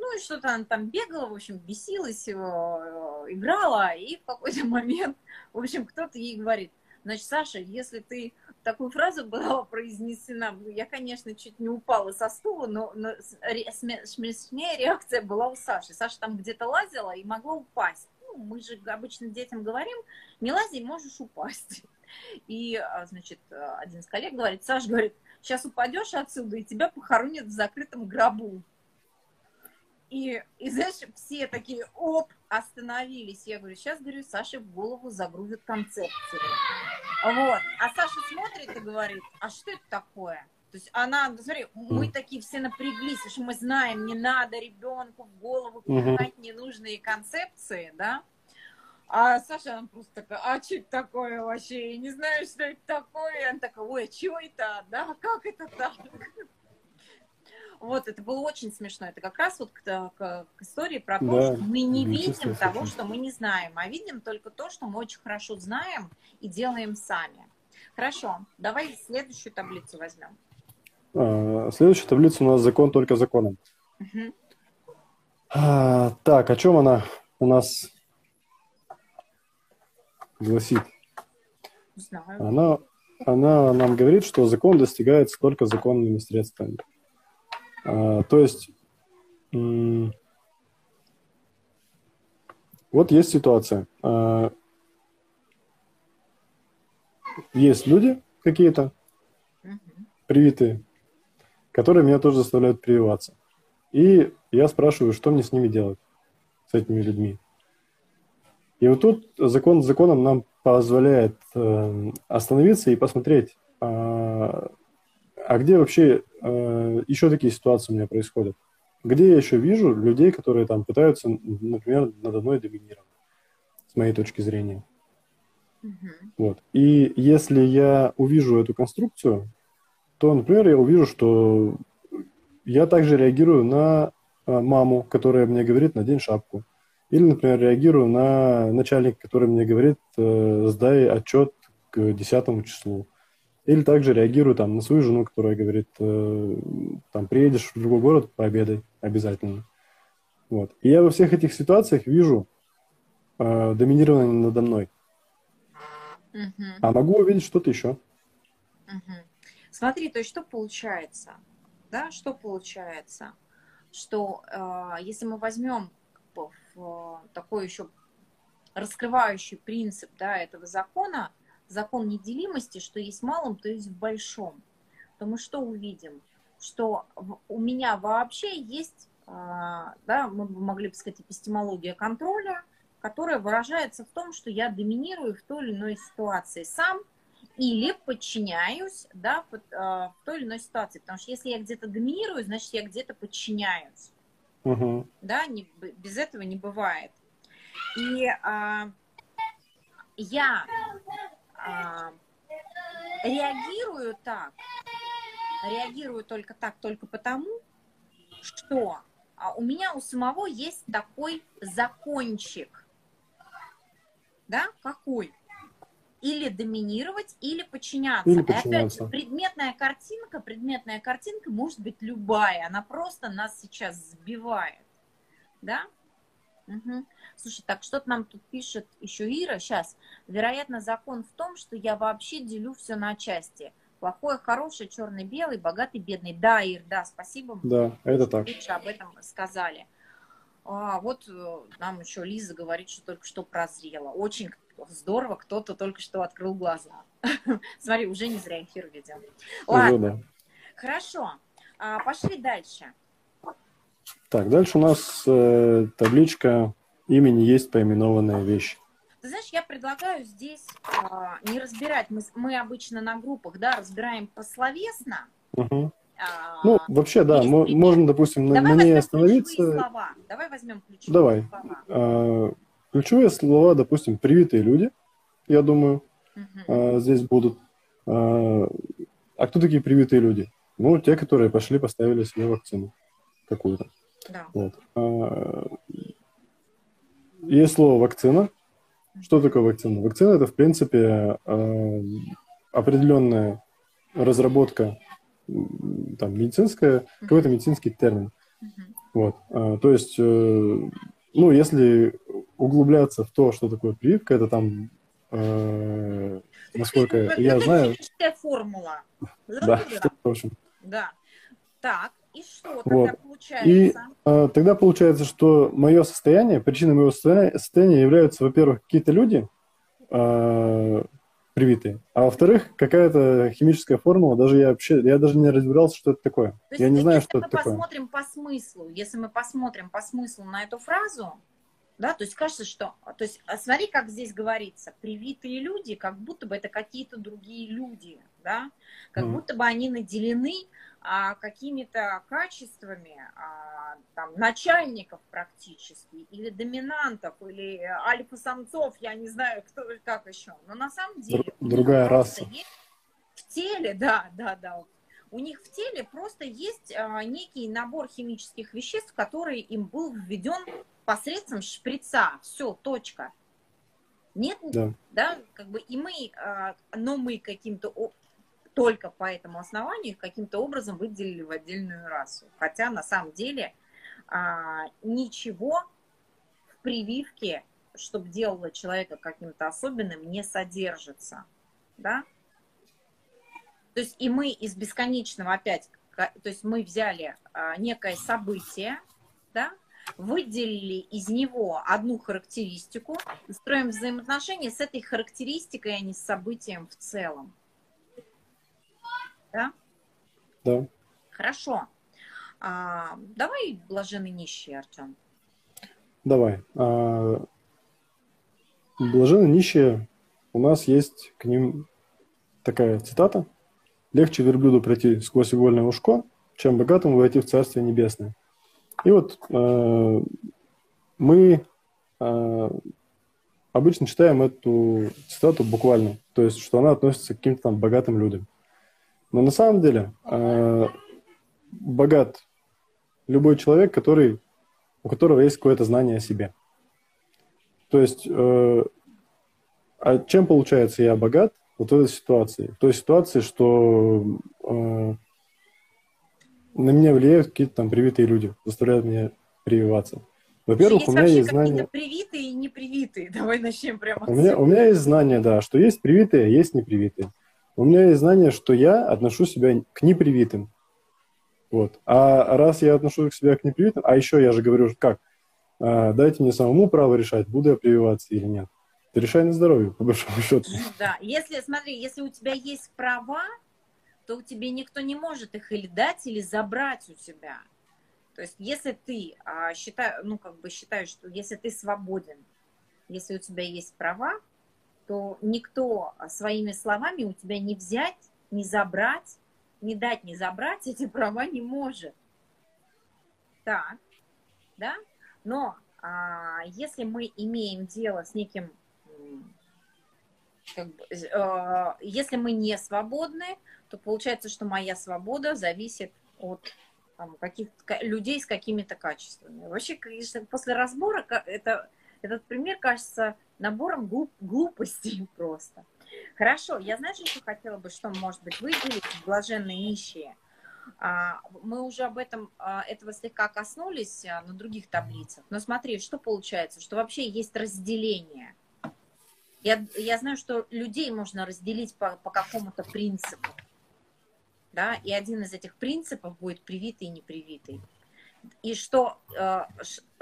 Ну и что-то она там бегала, в общем, бесилась, э, играла. И в какой-то момент, в общем, кто-то ей говорит, значит, Саша, если ты такую фразу была произнесена, я, конечно, чуть не упала со стула, но, но смешнее реакция была у Саши. Саша там где-то лазила и могла упасть. Ну, мы же обычно детям говорим, не лази, можешь упасть. И, а, значит, один из коллег говорит, Саша говорит, сейчас упадешь отсюда, и тебя похоронят в закрытом гробу. И, и знаешь, все такие, оп, остановились. Я говорю, сейчас, говорю, Саше в голову загрузят концепцию. Вот. А Саша смотрит и говорит, а что это такое? То есть она, смотри, мы такие все напряглись, что мы знаем, не надо ребенку в голову принимать ненужные концепции, да? А Саша, она просто такая, а что это такое вообще? Я не знаю, что это такое. Она такая, ой, а что это? Да, как это так? Вот, это было очень смешно. Это как раз вот к, к, к истории про то, да, что мы не видим того, что мы не знаем, а видим только то, что мы очень хорошо знаем и делаем сами. Хорошо, давай следующую таблицу возьмем. А, следующая таблица у нас закон только законом. Угу. А, так, о чем она у нас гласит? Знаю. Она, она нам говорит, что закон достигается только законными средствами. А, то есть вот есть ситуация. А, есть люди какие-то привитые, которые меня тоже заставляют прививаться. И я спрашиваю, что мне с ними делать, с этими людьми. И вот тут закон законом нам позволяет э, остановиться и посмотреть, а, где вообще э, еще такие ситуации у меня происходят? Где я еще вижу людей, которые там пытаются, например, надо мной доминировать, с моей точки зрения. Mm-hmm. Вот. И если я увижу эту конструкцию, то, например, я увижу, что я также реагирую на э, маму, которая мне говорит, надень шапку. Или, например, реагирую на начальника, который мне говорит, э, сдай отчет к 10 числу. Или также реагирую там на свою жену, которая говорит, э, там, приедешь в другой город, пообедай обязательно. Вот. И я во всех этих ситуациях вижу э, доминирование надо мной. Угу. А могу увидеть что-то еще. Угу. Смотри, то есть что получается? Да, что получается? Что э, если мы возьмем в, такой еще раскрывающий принцип да, этого закона, закон неделимости, что есть в малом, то есть в большом, то мы что увидим? Что у меня вообще есть, а, да, мы могли бы сказать, эпистемология контроля, которая выражается в том, что я доминирую в той или иной ситуации сам или подчиняюсь да, а, в той или иной ситуации. Потому что если я где-то доминирую, значит, я где-то подчиняюсь. Угу. Да, не, без этого не бывает. И а, я а, реагирую так, реагирую только так, только потому, что а, у меня у самого есть такой закончик. Да, какой? Или доминировать, или подчиняться. Или подчиняться. И опять предметная картинка, предметная картинка может быть любая, она просто нас сейчас сбивает. Да? Угу. Слушай, так что-то нам тут пишет еще Ира. Сейчас. Вероятно, закон в том, что я вообще делю все на части. Плохое, хорошее, черный, белый, богатый, бедный. Да, Ир, да, спасибо. Да, это так. Лучше об этом сказали. А, вот э, нам еще Лиза говорит, что только что прозрела. Очень здорово, кто-то только что открыл глаза. Смотри, уже не зря эфир ведем. Ладно, хорошо. А, пошли дальше. Так, дальше у нас э, табличка имени есть поименованная вещь. Ты знаешь, я предлагаю здесь э, не разбирать. Мы, мы обычно на группах, да, разбираем пословесно. Угу. А, ну, вообще, да, мы, можно, допустим, на, на ней остановиться. слова. Давай возьмем ключевые Давай. слова. А, ключевые слова, допустим, привитые люди, я думаю, угу. а, здесь будут. А, а кто такие привитые люди? Ну, те, которые пошли, поставили себе вакцину какую-то. Да. Вот. А, есть слово вакцина. Что такое вакцина? Вакцина это, в принципе, э, определенная разработка там, медицинская, какой-то медицинский термин. Вот. А, то есть, э, ну, если углубляться в то, что такое прививка, это там, э, насколько это я знаю... формула. Да, в общем. Да. Так, и что вот. тогда получается? И э, тогда получается, что мое состояние, причиной моего состояния являются, во-первых, какие-то люди, э, привитые. А во-вторых, какая-то химическая формула, даже я вообще, я даже не разбирался, что это такое. То я не знаю, что это такое. Если мы посмотрим по смыслу, если мы посмотрим по смыслу на эту фразу, да, то есть кажется, что, то есть а смотри, как здесь говорится, привитые люди, как будто бы это какие-то другие люди, да, как mm. будто бы они наделены а, какими-то качествами а, там, начальников практически, или доминантов, или альфа-самцов, я не знаю, кто как еще. Но на самом деле... Другая раса. В теле, да, да, да. У них в теле просто есть а, некий набор химических веществ, который им был введен посредством шприца. Все, точка. Нет, да, да как бы и мы, а, но мы каким-то только по этому основанию их каким-то образом выделили в отдельную расу. Хотя на самом деле а, ничего в прививке, чтобы делало человека каким-то особенным, не содержится. Да? То есть и мы из бесконечного опять, то есть мы взяли а, некое событие, да, выделили из него одну характеристику, строим взаимоотношения с этой характеристикой, а не с событием в целом. Да? Да. Хорошо. А, давай блаженный нищий, Артем. Давай. А, блаженные нищие, у нас есть к ним такая цитата. Легче верблюду пройти сквозь игольное ушко, чем богатому войти в Царствие Небесное. И вот э, мы э, обычно читаем эту цитату буквально, то есть, что она относится к каким-то там богатым людям. Но на самом деле э, богат любой человек, который, у которого есть какое-то знание о себе. То есть, э, а чем получается я богат? Вот в этой ситуации. В той ситуации, что э, на меня влияют какие-то там привитые люди, заставляют меня прививаться. Во-первых, у меня есть знания... Привитые и непривитые. Давай начнем прямо. У меня, у меня есть знание, да, что есть привитые, а есть непривитые. У меня есть знание, что я отношу себя к непривитым. Вот. А раз я отношу себя к непривитым, а еще я же говорю, как, а, дайте мне самому право решать, буду я прививаться или нет. Ты решай на здоровье, по большому счету. Да, если, смотри, если у тебя есть права, то у тебя никто не может их или дать, или забрать у тебя. То есть, если ты а, считаешь, ну, как бы считаешь, что если ты свободен, если у тебя есть права, то никто своими словами у тебя не взять, не забрать, не дать, не забрать эти права не может. Так, да? Но а, если мы имеем дело с неким, как бы, э, если мы не свободны, то получается, что моя свобода зависит от там, каких-то людей с какими-то качествами. Вообще, конечно, после разбора это, этот пример кажется набором глуп, глупостей просто. Хорошо, я знаю, что хотела бы, что может быть выделить блаженные нищие. А, мы уже об этом, а, этого слегка коснулись а, на других таблицах. Но смотри, что получается, что вообще есть разделение. Я, я знаю, что людей можно разделить по, по какому-то принципу. Да? И один из этих принципов будет привитый и непривитый и что э,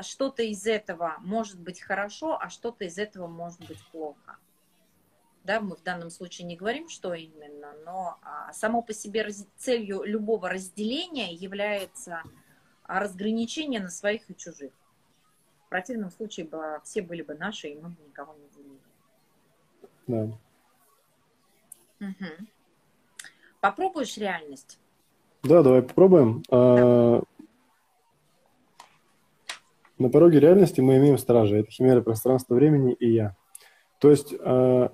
что-то из этого может быть хорошо, а что-то из этого может быть плохо. Да, мы в данном случае не говорим, что именно, но а, само по себе раз, целью любого разделения является разграничение на своих и чужих. В противном случае бы, все были бы наши, и мы бы никого не делили. Да. Угу. Попробуешь реальность? Да, давай попробуем. Да. На пороге реальности мы имеем стража. Это химера пространства времени и я. То есть э,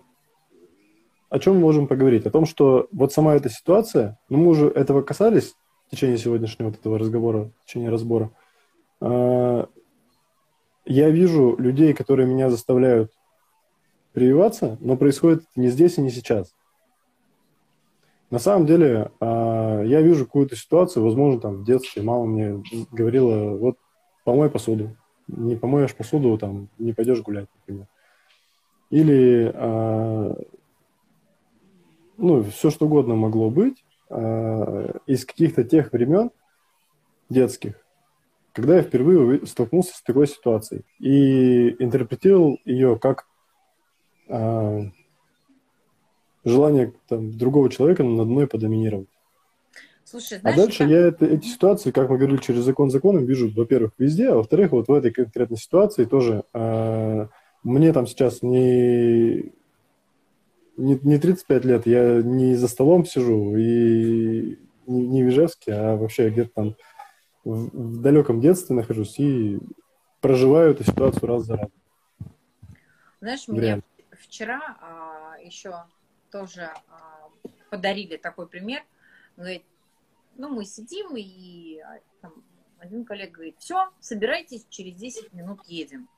о чем мы можем поговорить? О том, что вот сама эта ситуация, ну мы уже этого касались в течение сегодняшнего вот этого разговора, в течение разбора. Э, я вижу людей, которые меня заставляют прививаться, но происходит это не здесь и не сейчас. На самом деле, а, я вижу какую-то ситуацию, возможно, там в детстве мама мне говорила, вот помой посуду. Не помоешь посуду, там, не пойдешь гулять, например. Или, а, ну, все что угодно могло быть а, из каких-то тех времен детских, когда я впервые столкнулся с такой ситуацией и интерпретировал ее как а, желание там, другого человека над мной подоминировать. Слушай, а знаешь, а дальше как... я это, эти ситуации, как мы говорили, через закон законом вижу, во-первых, везде, а во-вторых, вот в этой конкретной ситуации тоже э, мне там сейчас не, не, не 35 лет, я не за столом сижу и не, не в Ижевске, а вообще где-то там в, в далеком детстве нахожусь и проживаю эту ситуацию раз за разом. Знаешь, мне вчера а, еще тоже а, подарили такой пример. Говорит, ну, мы сидим, и а, там, один коллега говорит, все, собирайтесь, через 10 минут едем.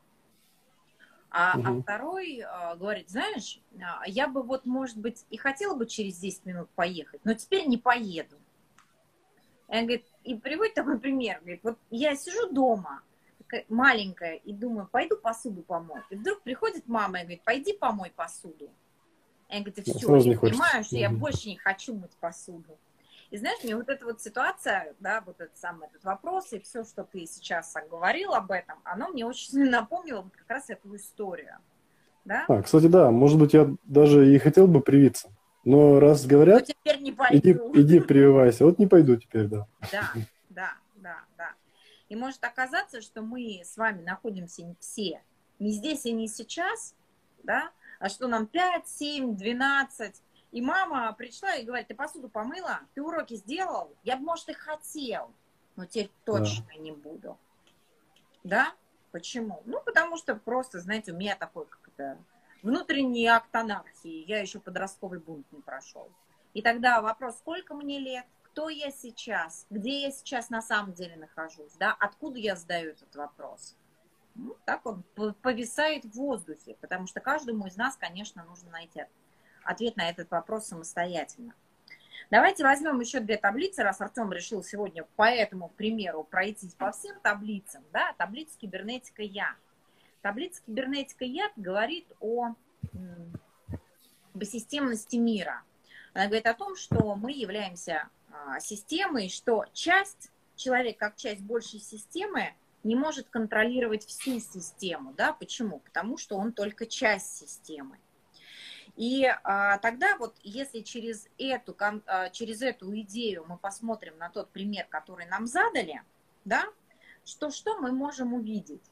А, угу. а второй а, говорит, знаешь, а, я бы вот, может быть, и хотела бы через 10 минут поехать, но теперь не поеду. И он говорит, и приводит такой пример, говорит, вот я сижу дома, маленькая, и думаю, пойду посуду помою. И вдруг приходит мама и говорит, пойди помой посуду. И он говорит, все, я понимаю, что я больше не хочу мыть посуду. И знаешь, мне вот эта вот ситуация, да, вот этот самый этот вопрос и все, что ты сейчас говорил об этом, оно мне очень сильно напомнило вот как раз эту историю. Да? А, кстати, да, может быть, я даже и хотел бы привиться. Но раз говорят, ну, теперь не пойду. Иди, иди прививайся. Вот не пойду теперь, да. Да, да, да, да. И может оказаться, что мы с вами находимся все не здесь и не сейчас, да, а что нам 5, 7, 12. И мама пришла и говорит, ты посуду помыла, ты уроки сделал, я бы, может, и хотел, но теперь точно да. не буду. Да? Почему? Ну, потому что просто, знаете, у меня такой как-то внутренний акт анархии. Я еще подростковый бунт не прошел. И тогда вопрос, сколько мне лет, кто я сейчас, где я сейчас на самом деле нахожусь, да, откуда я задаю этот вопрос. Ну, так он повисает в воздухе, потому что каждому из нас, конечно, нужно найти ответ на этот вопрос самостоятельно. Давайте возьмем еще две таблицы, раз Артем решил сегодня по этому примеру пройтись по всем таблицам. Да? Таблица кибернетика Я. Таблица кибернетика Я говорит о, системности мира. Она говорит о том, что мы являемся а, системой, что часть, человек как часть большей системы, не может контролировать всю систему. Да? Почему? Потому что он только часть системы. И а, тогда вот если через эту, а, через эту идею мы посмотрим на тот пример, который нам задали, да, что, что мы можем увидеть?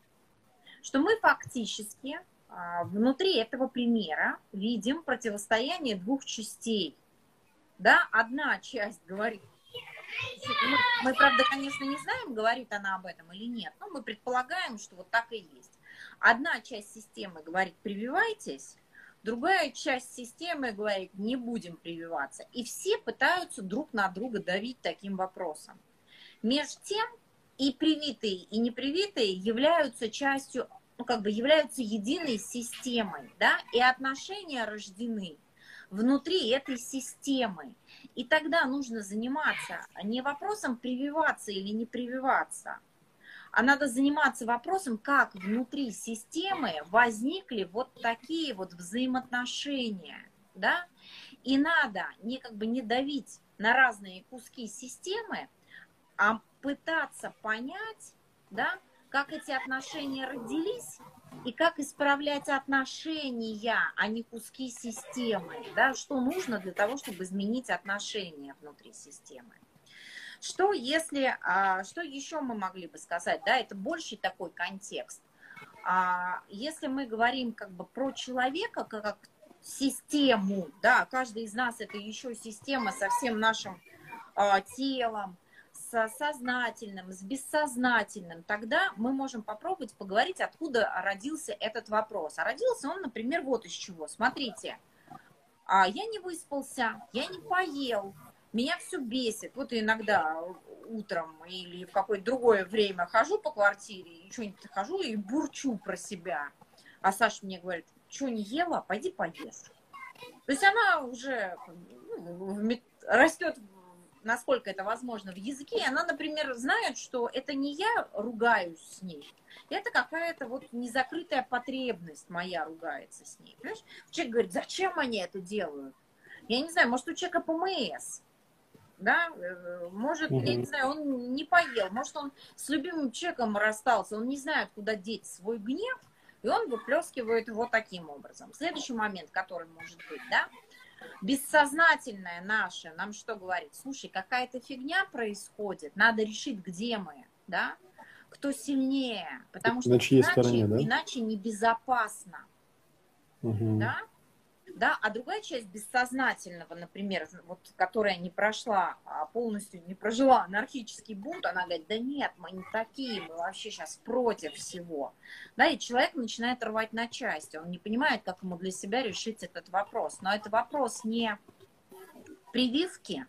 Что мы фактически а, внутри этого примера видим противостояние двух частей. Да, одна часть говорит, мы, мы, правда, конечно, не знаем, говорит она об этом или нет, но мы предполагаем, что вот так и есть. Одна часть системы говорит, прививайтесь, другая часть системы говорит, не будем прививаться. И все пытаются друг на друга давить таким вопросом. Между тем, и привитые, и непривитые являются частью, ну, как бы являются единой системой, да, и отношения рождены внутри этой системы. И тогда нужно заниматься не вопросом прививаться или не прививаться, а надо заниматься вопросом, как внутри системы возникли вот такие вот взаимоотношения, да, и надо не как бы не давить на разные куски системы, а пытаться понять, да, как эти отношения родились и как исправлять отношения, а не куски системы, да, что нужно для того, чтобы изменить отношения внутри системы. Что если, а, что еще мы могли бы сказать, да, это больший такой контекст. А, если мы говорим как бы про человека как систему, да, каждый из нас это еще система со всем нашим а, телом, с сознательным, с бессознательным, тогда мы можем попробовать поговорить, откуда родился этот вопрос. А родился он, например, вот из чего. Смотрите, я не выспался, я не поел, Меня все бесит. Вот иногда утром или в какое-то другое время хожу по квартире, и что-нибудь хожу и бурчу про себя. А Саша мне говорит, что не ела, пойди поешь. То есть она уже ну, растет, насколько это возможно, в языке. И она, например, знает, что это не я ругаюсь с ней, это какая-то вот незакрытая потребность моя ругается с ней. Понимаешь? Человек говорит, зачем они это делают? Я не знаю, может, у человека ПМС, да, э, может, угу. я не знаю, он не поел, может, он с любимым человеком расстался, он не знает, куда деть свой гнев, и он выплескивает его таким образом. Следующий момент, который может быть, да, бессознательное наше нам что говорит? Слушай, какая-то фигня происходит, надо решить, где мы, да, кто сильнее, потому что иначе, стороне, да? иначе небезопасно, угу. да, да, а другая часть бессознательного, например, вот, которая не прошла, а полностью не прожила анархический бунт, она говорит, да нет, мы не такие, мы вообще сейчас против всего. Да, и человек начинает рвать на части, он не понимает, как ему для себя решить этот вопрос. Но это вопрос не прививки,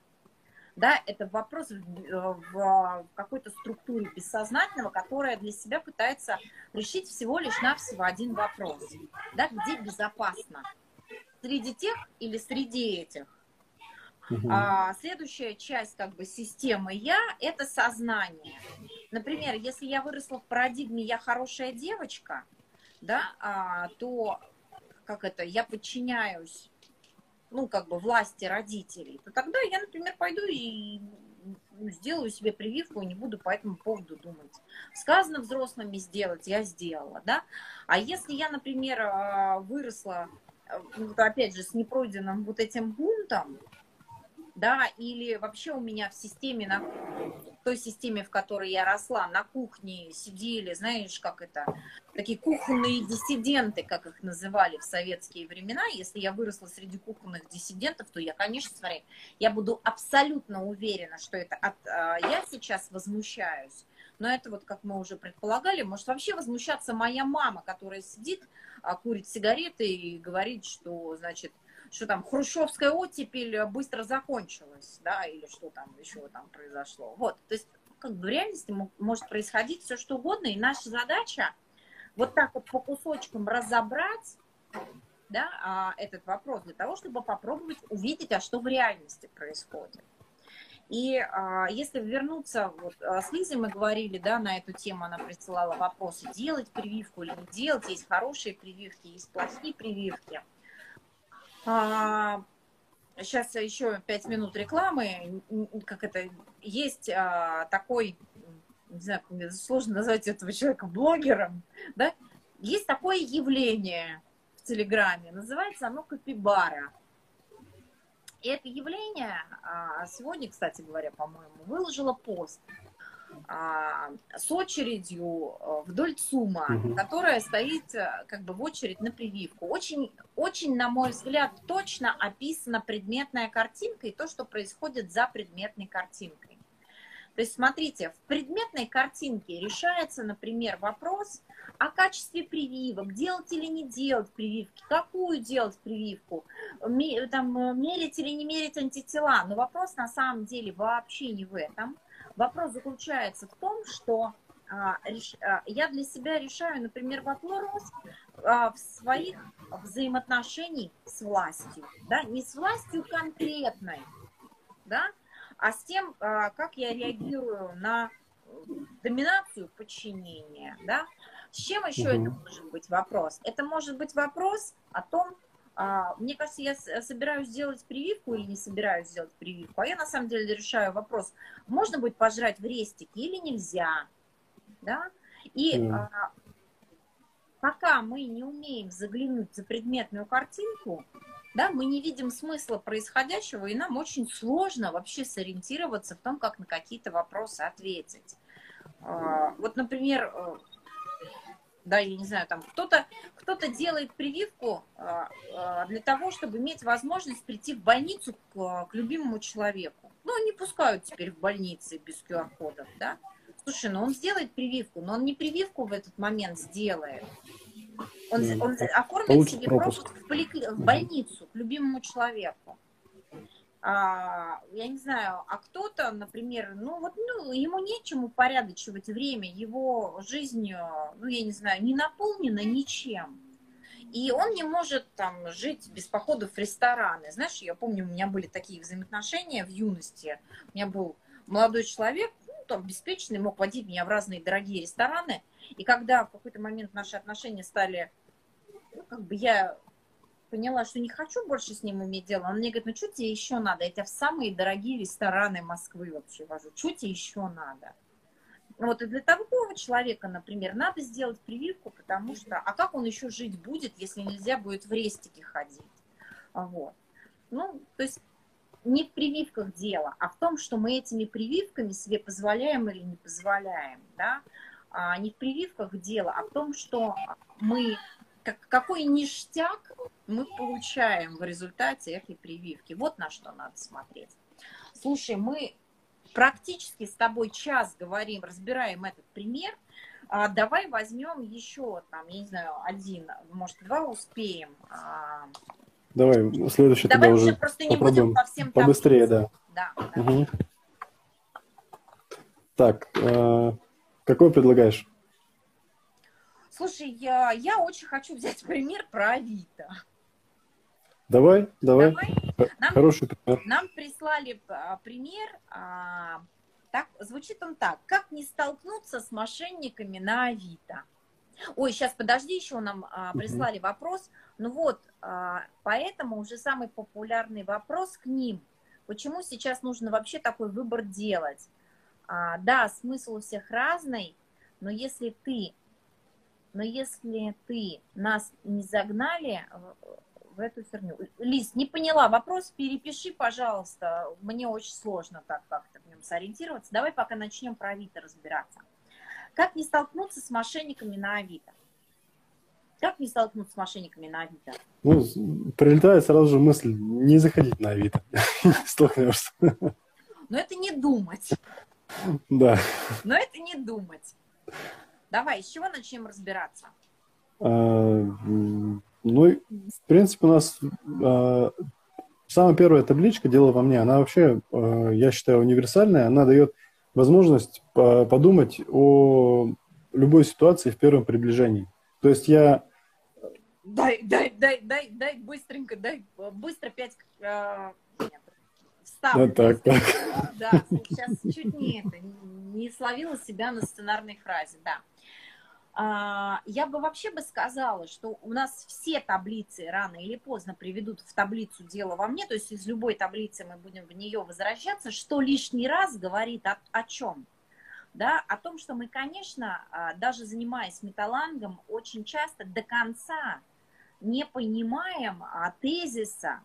да, это вопрос в, в какой-то структуре бессознательного, которая для себя пытается решить всего лишь навсего один вопрос, да, где безопасно среди тех или среди этих. Угу. А, следующая часть как бы системы я это сознание. Например, если я выросла в парадигме я хорошая девочка, да, а, то как это я подчиняюсь ну, как бы власти родителей, то тогда я, например, пойду и сделаю себе прививку и не буду по этому поводу думать. Сказано взрослыми сделать, я сделала, да. А если я, например, а, выросла вот опять же, с непройденным вот этим бунтом, да, или вообще у меня в системе, на в той системе, в которой я росла, на кухне сидели, знаешь, как это, такие кухонные диссиденты, как их называли в советские времена. Если я выросла среди кухонных диссидентов, то я, конечно, смотри, я буду абсолютно уверена, что это от, а, я сейчас возмущаюсь, но это вот, как мы уже предполагали, может вообще возмущаться моя мама, которая сидит, а, курит сигареты и говорит, что, значит, что там хрущевская оттепель быстро закончилась, да, или что там еще там произошло. Вот, то есть как бы в реальности может происходить все что угодно, и наша задача вот так вот по кусочкам разобрать да, а, этот вопрос для того, чтобы попробовать увидеть, а что в реальности происходит. И а, если вернуться, вот а, с Лизой мы говорили, да, на эту тему, она присылала вопросы, делать прививку или не делать, есть хорошие прививки, есть плохие прививки. А, сейчас еще пять минут рекламы, как это, есть а, такой, не знаю, сложно назвать этого человека блогером, да, есть такое явление в Телеграме, называется оно капибара. И это явление а, сегодня, кстати говоря, по-моему, выложила пост а, с очередью а, вдоль ЦУМа, угу. которая стоит как бы в очередь на прививку. Очень, очень, на мой взгляд, точно описана предметная картинка и то, что происходит за предметной картинкой. То есть, смотрите, в предметной картинке решается, например, вопрос о качестве прививок, делать или не делать прививки, какую делать прививку, там, мерить или не мерить антитела. Но вопрос на самом деле вообще не в этом. Вопрос заключается в том, что а, а, я для себя решаю, например, вопрос а, в своих взаимоотношениях с властью, да, не с властью конкретной, да, а с тем, как я реагирую на доминацию подчинения, да, с чем еще угу. это может быть вопрос? Это может быть вопрос о том, а, мне кажется, я собираюсь сделать прививку или не собираюсь сделать прививку, а я на самом деле решаю вопрос, можно будет пожрать в рестике или нельзя, да, и mm. а, пока мы не умеем заглянуть за предметную картинку, да, мы не видим смысла происходящего, и нам очень сложно вообще сориентироваться в том, как на какие-то вопросы ответить. А, вот, например, э, да, я не знаю, там кто-то кто делает прививку а, а, для того, чтобы иметь возможность прийти в больницу к, к любимому человеку. Ну, не пускают теперь в больницы без QR-кодов, да. Слушай, ну он сделает прививку, но он не прививку в этот момент сделает. Он, он оформит себе пропуск, пропуск в, поликли... в больницу к любимому человеку. А, я не знаю, а кто-то, например, ну вот ну, ему нечем упорядочивать время, его жизнь, ну я не знаю, не наполнена ничем. И он не может там жить без походов в рестораны. Знаешь, я помню, у меня были такие взаимоотношения в юности. У меня был молодой человек, ну, там, обеспеченный, мог водить меня в разные дорогие рестораны. И когда в какой-то момент наши отношения стали, ну, как бы я поняла, что не хочу больше с ним иметь дело, он мне говорит, ну что тебе еще надо? Я тебя в самые дорогие рестораны Москвы вообще вожу. Что тебе еще надо? Вот и для такого человека, например, надо сделать прививку, потому что, а как он еще жить будет, если нельзя будет в рестике ходить? Вот. Ну, то есть не в прививках дело, а в том, что мы этими прививками себе позволяем или не позволяем, да, а не в прививках дело, а в том, что мы, как, какой ништяк мы получаем в результате этой прививки. Вот на что надо смотреть. Слушай, мы практически с тобой час говорим, разбираем этот пример. А, давай возьмем еще, там, я не знаю, один, может, два успеем. А. Давай, следующий Давай тогда уже просто не будем по всем Побыстрее, да. Да, да. Угу. Так, э, какой предлагаешь? Слушай, я, я очень хочу взять пример про Авито. Давай, давай. Давай. Нам, Хороший пример. Нам прислали а, пример. А, так, звучит он так. Как не столкнуться с мошенниками на Авито? Ой, сейчас подожди, еще нам а, прислали угу. вопрос. Ну вот, а, поэтому уже самый популярный вопрос к ним. Почему сейчас нужно вообще такой выбор делать? А, да, смысл у всех разный, но если ты, но если ты нас не загнали в эту херню. Лиз, не поняла, вопрос перепиши, пожалуйста. Мне очень сложно так как-то в нем сориентироваться. Давай пока начнем про Авито разбираться. Как не столкнуться с мошенниками на Авито? Как не столкнуться с мошенниками на Авито? Ну, прилетает сразу же мысль, не заходить на Авито, столкнешься. Но это не думать. Да. Но это не думать. Давай, с чего начнем разбираться? А, ну, в принципе, у нас э, самая первая табличка «Дело во мне», она вообще, э, я считаю, универсальная. Она дает возможность подумать о любой ситуации в первом приближении. То есть я... Дай, дай, дай, дай, дай быстренько, дай быстро пять... Вставлю. Да, так, так. Да, сейчас чуть не это, не словила себя на сценарной фразе, да. А, я бы вообще бы сказала, что у нас все таблицы рано или поздно приведут в таблицу дело во мне, то есть из любой таблицы мы будем в нее возвращаться, что лишний раз говорит о, о чем? Да, о том, что мы, конечно, а, даже занимаясь металлангом, очень часто до конца не понимаем а, тезиса,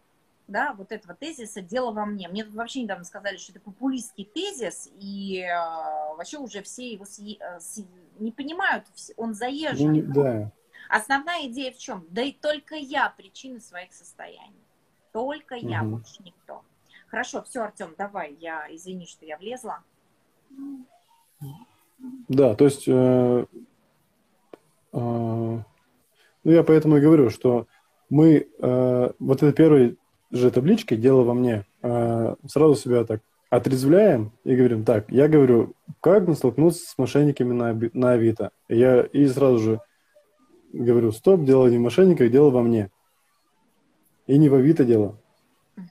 да, вот этого тезиса «дело во мне». Мне тут вообще недавно сказали, что это популистский тезис, и э, вообще уже все его съ... Э, съ... не понимают, он заезжен. Ну, да. Основная идея в чем? Да и только я причина своих состояний. Только угу. я, больше никто. Хорошо, все, Артем, давай, я извини, что я влезла. Да, то есть, э, э, ну я поэтому и говорю, что мы, э, вот это первый же табличкой «Дело во мне», а, сразу себя так отрезвляем и говорим, так, я говорю, как не столкнуться с мошенниками на, на Авито? Я и сразу же говорю, стоп, дело не в мошенниках, дело во мне. И не в Авито дело.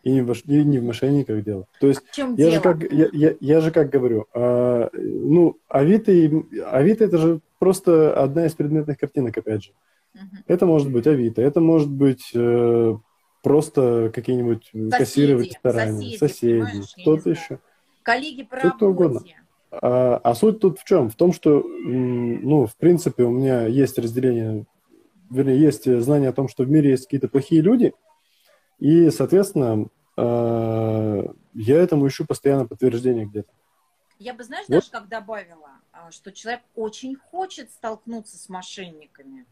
И не в, и не в мошенниках дело. То есть чем я, дело? Же как, я, я, я же как говорю, э, ну, Авито, и, Авито это же просто одна из предметных картинок, опять же. Uh-huh. Это может быть Авито, это может быть э, просто какие-нибудь соседи, кассиры в ресторане, соседи, соседи кто-то еще. Коллеги по работе. угодно. А, а суть тут в чем? В том, что, ну, в принципе, у меня есть разделение, вернее, есть знание о том, что в мире есть какие-то плохие люди, и, соответственно, а, я этому ищу постоянно подтверждение где-то. Я бы, знаешь, вот. даже как добавила, а, что человек очень хочет столкнуться с мошенниками.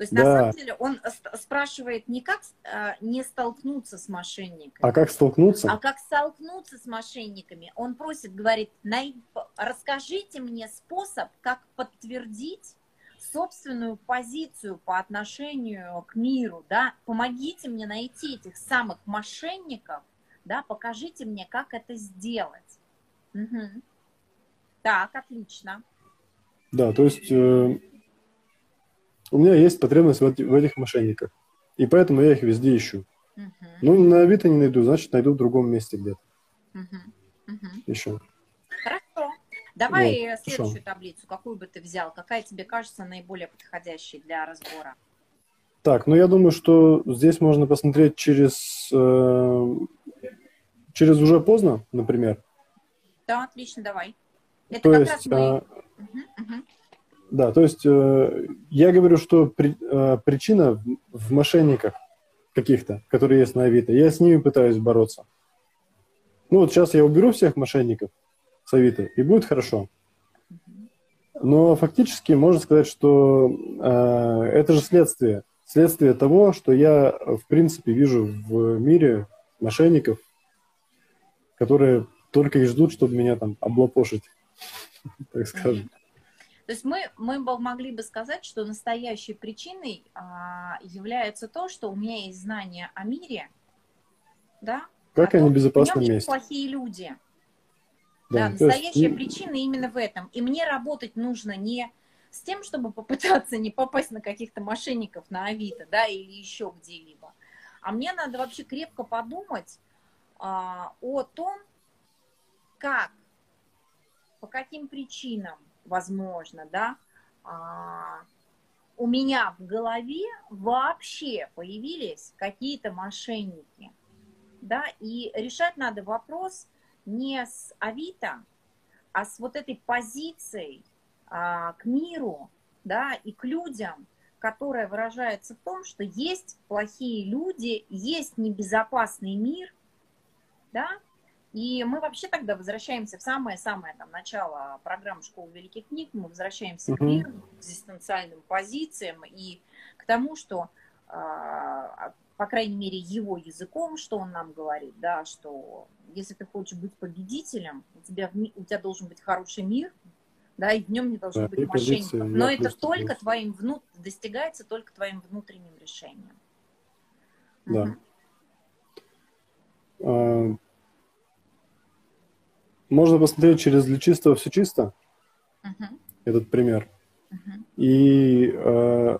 То есть, да. на самом деле, он спрашивает не как а, не столкнуться с мошенниками. А как столкнуться? А как столкнуться с мошенниками. Он просит, говорит, расскажите мне способ, как подтвердить собственную позицию по отношению к миру, да, помогите мне найти этих самых мошенников, да, покажите мне, как это сделать. Угу. Так, отлично. Да, то есть э, у меня есть потребность в, в этих мошенниках, и поэтому я их везде ищу. Угу. Ну, на Авито не найду, значит, найду в другом месте где-то. Угу. Угу. Еще. Хорошо. Давай вот, следующую хорошо. таблицу, какую бы ты взял, какая тебе кажется наиболее подходящей для разбора? Так, ну я думаю, что здесь можно посмотреть через, э, через уже поздно, например. Да, отлично, давай. Это то есть, мы... а, угу, угу. Да, то есть э, я говорю, что при, э, причина в, мошенниках каких-то, которые есть на Авито, я с ними пытаюсь бороться. Ну вот сейчас я уберу всех мошенников с Авито, и будет хорошо. Но фактически можно сказать, что э, это же следствие следствие того, что я, в принципе, вижу в мире мошенников, которые только и ждут, чтобы меня там облапошить, так скажем. То есть мы, мы могли бы сказать, что настоящей причиной а, является то, что у меня есть знания о мире, да? Как они в безопасном месте. плохие люди. Да, да настоящая есть... причина именно в этом. И мне работать нужно не с тем, чтобы попытаться не попасть на каких-то мошенников на Авито, да, или еще где-либо. А мне надо вообще крепко подумать а, о том, как, по каким причинам, возможно, да, а, у меня в голове вообще появились какие-то мошенники, да, и решать надо вопрос не с Авито, а с вот этой позицией а, к миру, да, и к людям, которая выражается в том, что есть плохие люди, есть небезопасный мир, да, и мы вообще тогда возвращаемся в самое-самое там начало программы «Школы великих книг», мы возвращаемся mm-hmm. к миру, к экзистенциальным позициям и к тому, что, а, по крайней мере, его языком, что он нам говорит, да, что если ты хочешь быть победителем, у тебя, у тебя должен быть хороший мир, да, и в нем не должно да, быть мошенников. Но это только твоим внут... достигается только твоим внутренним решением. Да. Угу. Можно посмотреть через «Для чистого все чисто» угу. этот пример. Угу. И э,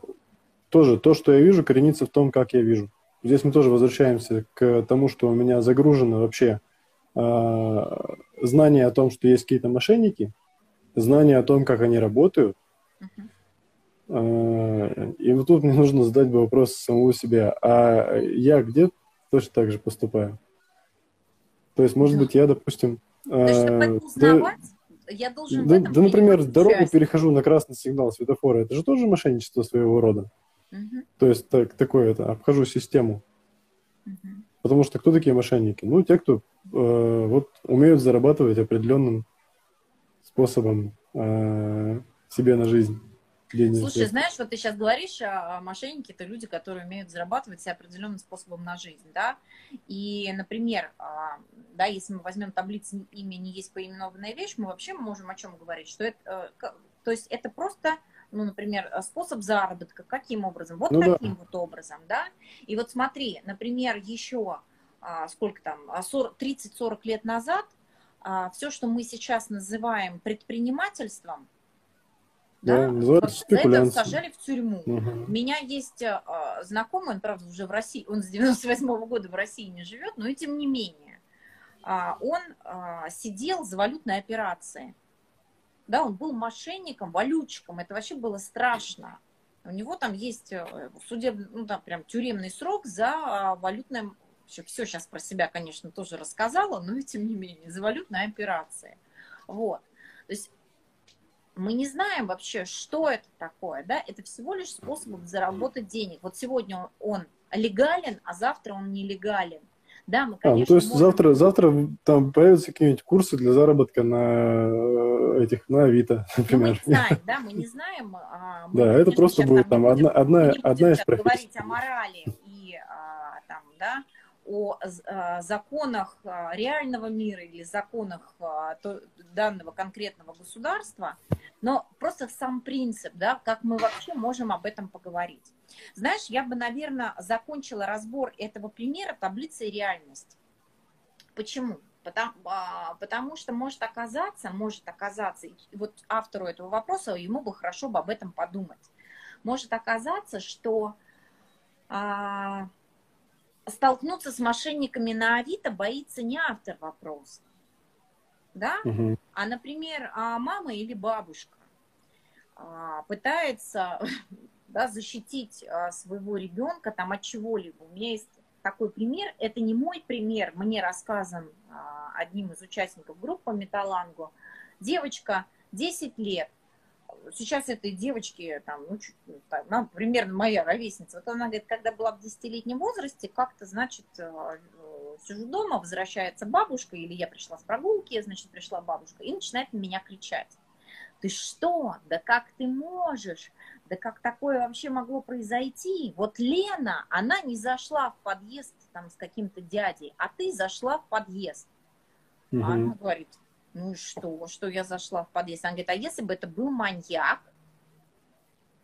тоже то, что я вижу, коренится в том, как я вижу. Здесь мы тоже возвращаемся к тому, что у меня загружено вообще э, знание о том, что есть какие-то мошенники, знание о том, как они работают. Uh-huh. И вот тут мне нужно задать бы вопрос самому себе, а я где точно так же поступаю? То есть, может быть, я, допустим... То есть, чтобы узнавать, да, я должен да, да, например, дорогу часть. перехожу на красный сигнал светофора. Это же тоже мошенничество своего рода. Uh-huh. То есть, так, такое это, обхожу систему. Uh-huh. Потому что кто такие мошенники? Ну, те, кто э, вот умеют зарабатывать определенным способом э, себе на жизнь. Слушай, знаешь, вот ты сейчас говоришь, а мошенники это люди, которые умеют зарабатывать определенным способом на жизнь, да. И, например, а, да, если мы возьмем таблицу имя не есть поименованная вещь, мы вообще можем о чем говорить, что это, э, то есть это просто ну, например, способ заработка, каким образом? Вот ну, таким да. вот образом, да? И вот смотри, например, еще а, сколько там, 30-40 лет назад а, все, что мы сейчас называем предпринимательством, да, да вот за это сажали в тюрьму. Угу. У меня есть а, знакомый, он, правда, уже в России, он с 98 -го года в России не живет, но и тем не менее, а, он а, сидел за валютной операцией. Да, он был мошенником, валютчиком, это вообще было страшно. У него там есть судебный, ну да, прям тюремный срок за валютное все, все сейчас про себя, конечно, тоже рассказала, но и тем не менее, за валютные операции. Вот. То есть мы не знаем вообще, что это такое, да, это всего лишь способ заработать денег. Вот сегодня он легален, а завтра он нелегален. Да, мы, конечно, а, ну, то есть можем... завтра, завтра там появятся какие-нибудь курсы для заработка на э, этих, на Авито, например. Ну, мы не знаем, да, мы не знаем. А, мы, да, это просто будет там одна, одна, одна из профессий. говорить о морали и а, там, да, о э, законах э, реального мира или законах э, данного конкретного государства, но просто сам принцип, да, как мы вообще можем об этом поговорить. Знаешь, я бы, наверное, закончила разбор этого примера таблицей реальность. Почему? Потому, а, потому что может оказаться, может оказаться, вот автору этого вопроса, ему бы хорошо бы об этом подумать. Может оказаться, что а, столкнуться с мошенниками на Авито боится не автор вопроса, да, угу. а, например, а мама или бабушка а, пытается да, защитить а, своего ребенка там от чего-либо. У меня есть такой пример. Это не мой пример, мне рассказан одним из участников группы Металангу. Девочка 10 лет. Сейчас этой девочке, там, ну, чуть, там, ну, примерно моя ровесница, вот она говорит, когда была в 10-летнем возрасте, как-то, значит, а, сижу дома, возвращается бабушка, или я пришла с прогулки, значит, пришла бабушка, и начинает на меня кричать. Ты что? Да как ты можешь? да как такое вообще могло произойти? Вот Лена, она не зашла в подъезд там с каким-то дядей, а ты зашла в подъезд. Угу. А она говорит, ну и что, что я зашла в подъезд? Она говорит, а если бы это был маньяк,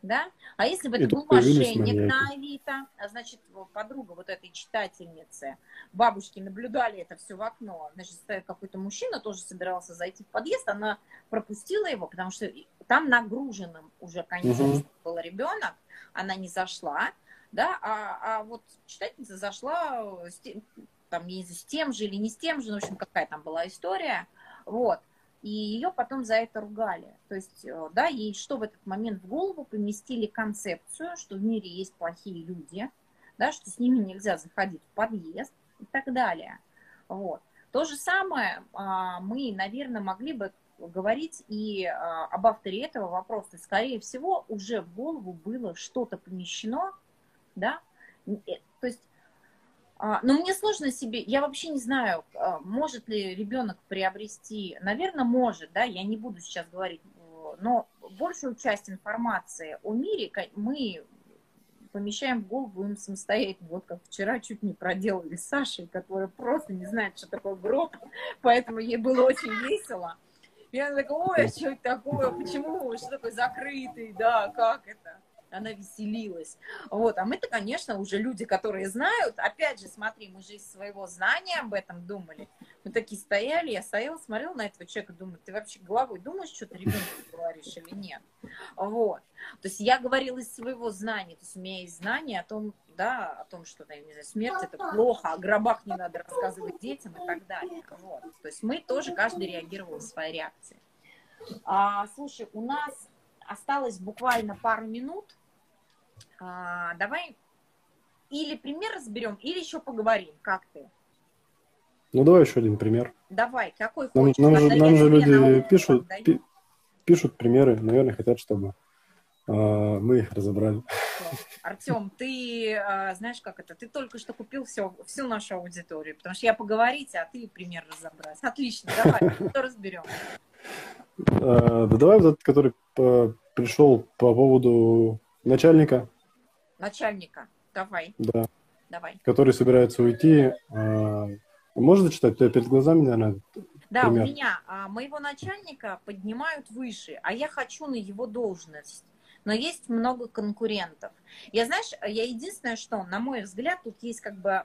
да? А если бы это, был мошенник на Авито, а значит, подруга вот этой читательницы, бабушки наблюдали это все в окно, значит, какой-то мужчина, тоже собирался зайти в подъезд, она пропустила его, потому что там нагруженным уже контекстом угу. был ребенок, она не зашла, да, а, а вот читательница зашла с тем, там, не с тем же или не с тем же, ну, в общем, какая там была история, вот, и ее потом за это ругали. То есть, э, да, ей что в этот момент в голову поместили концепцию, что в мире есть плохие люди, да, что с ними нельзя заходить в подъезд и так далее. Вот. То же самое а, мы, наверное, могли бы говорить и а, об авторе этого вопроса. Скорее всего, уже в голову было что-то помещено, да, э, то есть но мне сложно себе, я вообще не знаю, а, может ли ребенок приобрести, наверное, может, да, я не буду сейчас говорить, но большую часть информации о мире мы помещаем в голову им самостоятельно. Вот как вчера чуть не проделали с Сашей, которая просто не знает, что такое гроб, поэтому ей было очень весело. И она такая, ой, а что это такое, почему, что такое закрытый, да, как это? Она веселилась. Вот, а мы-то, конечно, уже люди, которые знают, опять же, смотри, мы же из своего знания об этом думали. Мы такие стояли, я стояла, смотрела на этого человека, думаю, ты вообще головой думаешь, что ты ребенку говоришь или нет? Вот. То есть я говорила из своего знания, то есть у меня есть знание о том, да, о том, что, да, не знаю, смерть это плохо, о гробах не надо рассказывать детям и так далее. Вот. То есть мы тоже, каждый реагировал своей реакцией. А, слушай, у нас осталось буквально пару минут. А, давай или пример разберем, или еще поговорим. Как ты? Ну, давай еще один пример. Давай, какой нам, хочешь? Нам, же, нам же люди пишут, пи, пишут примеры, наверное, хотят, чтобы э, мы их разобрали. Артем, ты э, знаешь, как это? Ты только что купил все, всю нашу аудиторию, потому что я поговорить, а ты пример разобрать. Отлично, давай, что разберем? Да давай вот этот, который пришел по поводу начальника начальника. Давай. Да. Давай. Который собирается уйти. А, можно зачитать? У тебя перед глазами, наверное, Да, пример. у меня а, моего начальника поднимают выше, а я хочу на его должность. Но есть много конкурентов. Я, знаешь, я единственное, что, на мой взгляд, тут есть как бы,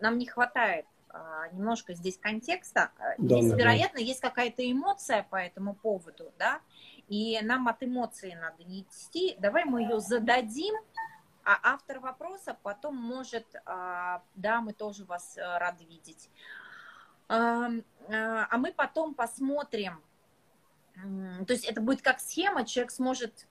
нам не хватает а, немножко здесь контекста. Да, здесь, да, вероятно, да. есть какая-то эмоция по этому поводу, да, и нам от эмоции надо нести. Давай мы ее зададим, а автор вопроса потом может, а, да, мы тоже вас э, рады видеть. А, а мы потом посмотрим, то есть это будет как схема, человек сможет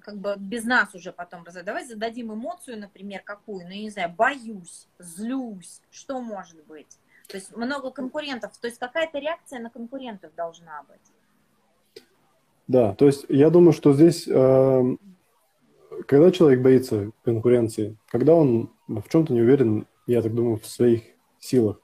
как бы без нас уже потом задавать, зададим эмоцию, например, какую, ну, я не знаю, боюсь, злюсь, что может быть. То есть много конкурентов, то есть какая-то реакция на конкурентов должна быть. Да, то есть я думаю, что здесь э, когда человек боится конкуренции, когда он в чем-то не уверен, я так думаю, в своих силах.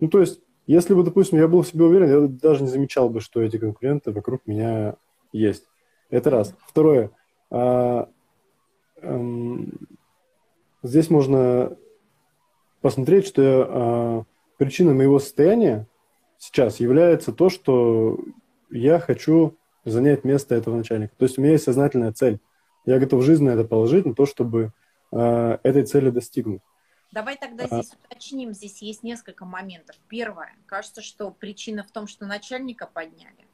Ну, то есть, если бы, допустим, я был в себе уверен, я даже не замечал бы, что эти конкуренты вокруг меня есть. Это раз. Второе. А, эм, здесь можно посмотреть, что а, причиной моего состояния сейчас является то, что я хочу занять место этого начальника. То есть у меня есть сознательная цель. Я готов жизнь на это положить, на то, чтобы э, этой цели достигнуть. Давай тогда а... здесь уточним, здесь есть несколько моментов. Первое, кажется, что причина в том, что начальника подняли.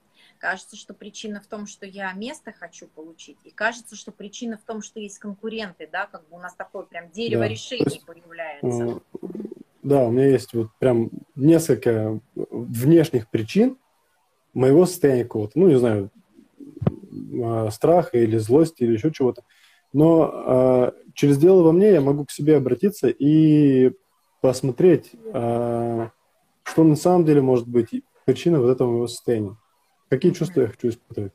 Кажется, что причина в том, что я место хочу получить. И кажется, что причина в том, что есть конкуренты, да, как бы у нас такое прям дерево да. решений есть, появляется. Да, у меня есть вот прям несколько внешних причин моего состояния какого-то, ну, не знаю, а, страха или злости или еще чего-то. Но э, через дело во мне я могу к себе обратиться и посмотреть, э, что на самом деле может быть причиной вот этого моего состояния. Какие чувства я хочу испытывать.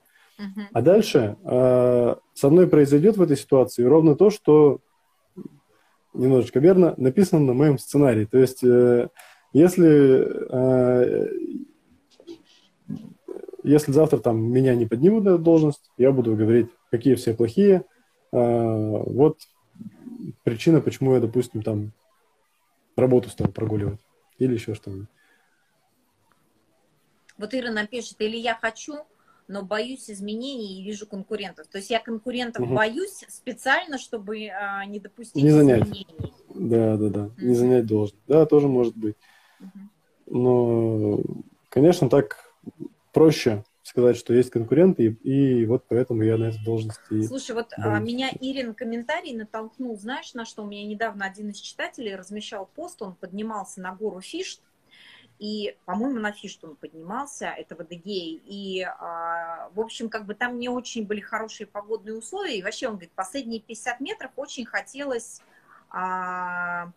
А дальше э, со мной произойдет в этой ситуации ровно то, что немножечко верно написано на моем сценарии. То есть, э, если э, если завтра там меня не поднимут на должность, я буду говорить, какие все плохие, а, вот причина, почему я, допустим, там работу стал прогуливать или еще что-нибудь. Вот Ира напишет, или я хочу, но боюсь изменений и вижу конкурентов. То есть я конкурентов угу. боюсь специально, чтобы а, не допустить не занять. изменений. Да, да, да, угу. не занять должность. Да, тоже может быть. Угу. Но, конечно, так проще сказать, что есть конкуренты, и, и вот поэтому я на этой должности. Слушай, вот а, меня Ирин комментарий натолкнул, знаешь, на что у меня недавно один из читателей размещал пост, он поднимался на гору Фишт, и, по-моему, на Фишт он поднимался, это в Адыгее, и, а, в общем, как бы там не очень были хорошие погодные условия, и вообще, он говорит, последние 50 метров очень хотелось а,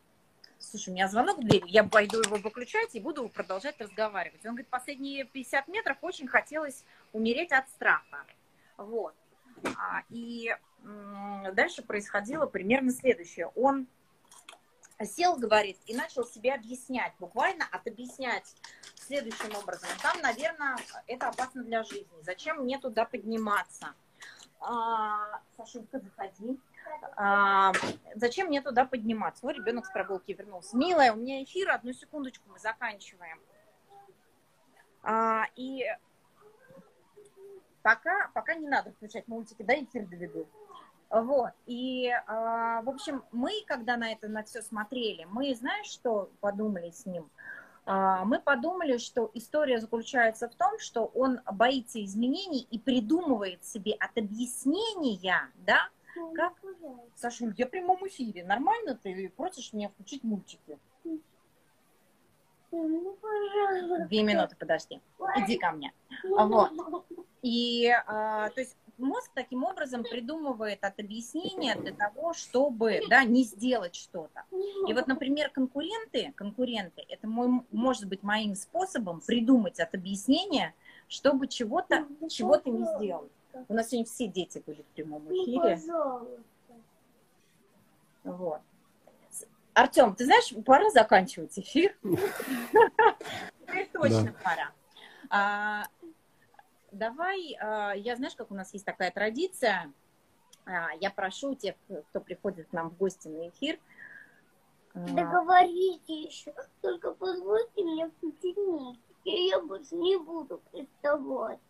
слушай, у меня звонок в дверь, я пойду его выключать и буду продолжать разговаривать. Он говорит, последние 50 метров очень хотелось умереть от страха. Вот. А, и дальше происходило примерно следующее. Он сел, говорит, и начал себе объяснять, буквально отобъяснять следующим образом. Там, наверное, это опасно для жизни. Зачем мне туда подниматься? А, Сашенька, заходи. А, зачем мне туда подниматься? Вот ребенок с прогулки вернулся. Милая, у меня эфир, одну секундочку, мы заканчиваем. А, и пока, пока не надо включать мультики, да, эфир доведу. Вот, и, а, в общем, мы, когда на это, на все смотрели, мы, знаешь, что подумали с ним? А, мы подумали, что история заключается в том, что он боится изменений и придумывает себе от объяснения, да, как? Саша, я в прямом эфире. Нормально ты просишь меня включить мультики? Ну, Две минуты, подожди. Иди ко мне. Вот. И, а, то есть, мозг таким образом придумывает от объяснения для того, чтобы, да, не сделать что-то. И вот, например, конкуренты, конкуренты, это мой, может быть моим способом придумать от объяснения, чтобы чего-то, чего-то не сделать. У нас сегодня все дети были в прямом ну, эфире. Ну, вот. Артем, ты знаешь, пора заканчивать эфир. Точно пора. А, давай, а, я знаешь, как у нас есть такая традиция, а, я прошу тех, кто приходит к нам в гости на эфир. Договорите еще, только позвольте мне включить я больше не буду приставать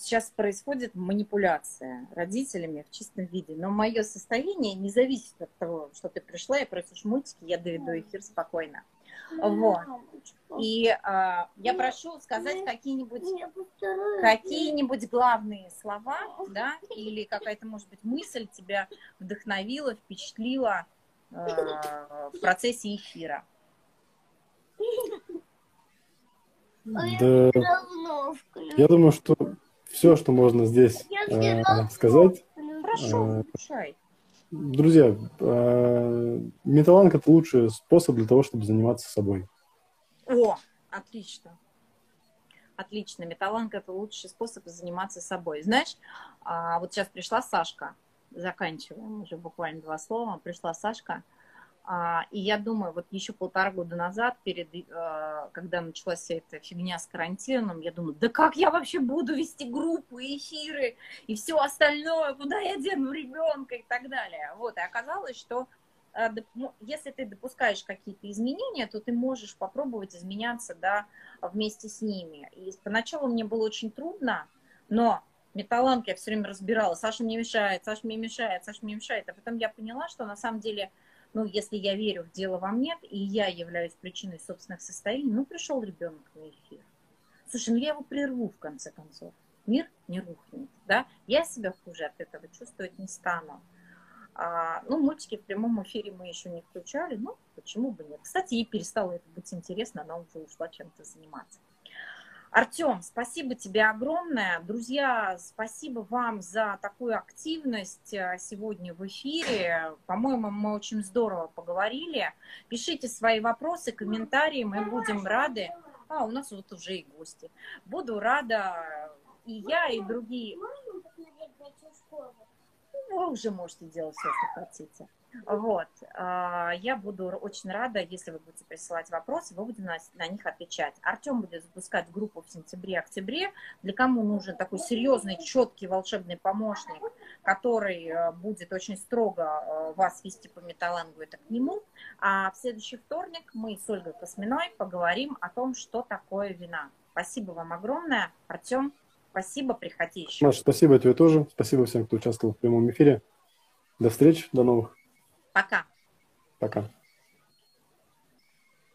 сейчас происходит манипуляция родителями в чистом виде. Но мое состояние не зависит от того, что ты пришла и просишь мультики, я доведу эфир спокойно. Вот. И а, я прошу сказать какие-нибудь какие-нибудь главные слова, да, или какая-то, может быть, мысль тебя вдохновила, впечатлила а, в процессе эфира. Да, я думаю, что все, что можно здесь э, сказать. Хорошо, э, Друзья, э, металланг это лучший способ для того, чтобы заниматься собой. О, отлично. Отлично. Металланг это лучший способ заниматься собой. Знаешь, а, вот сейчас пришла Сашка, заканчиваем уже буквально два слова, пришла Сашка, и я думаю, вот еще полтора года назад, перед, э, когда началась вся эта фигня с карантином, я думаю, да как я вообще буду вести группы, эфиры и все остальное, куда я дену ребенка и так далее. Вот, и оказалось, что э, ну, если ты допускаешь какие-то изменения, то ты можешь попробовать изменяться, да, вместе с ними. И поначалу мне было очень трудно, но металланг я все время разбирала, Саша мне мешает, Саша мне мешает, Саша мне мешает. А потом я поняла, что на самом деле ну, если я верю в дело во мне, и я являюсь причиной собственных состояний, ну, пришел ребенок на эфир. Слушай, ну я его прерву в конце концов. Мир не рухнет, да? Я себя хуже от этого чувствовать не стану. А, ну, мультики в прямом эфире мы еще не включали, ну, почему бы нет. Кстати, ей перестало это быть интересно, она уже ушла чем-то заниматься. Артем, спасибо тебе огромное. Друзья, спасибо вам за такую активность э, сегодня в эфире. По-моему, мы очень здорово поговорили. Пишите свои вопросы, комментарии, мы будем рады. А, у нас вот уже и гости. Буду рада и я, и другие. Вы уже можете делать все, что хотите. Вот. А, я буду очень рада, если вы будете присылать вопросы, мы будем на, них отвечать. Артем будет запускать группу в сентябре-октябре. Для кому нужен такой серьезный, четкий волшебный помощник, который э, будет очень строго э, вас вести по металлангу, это к нему. А в следующий вторник мы с Ольгой Косминой поговорим о том, что такое вина. Спасибо вам огромное. Артем, спасибо, приходи еще. Маш, спасибо тебе тоже. Спасибо всем, кто участвовал в прямом эфире. До встречи, до новых. Пока. Пока.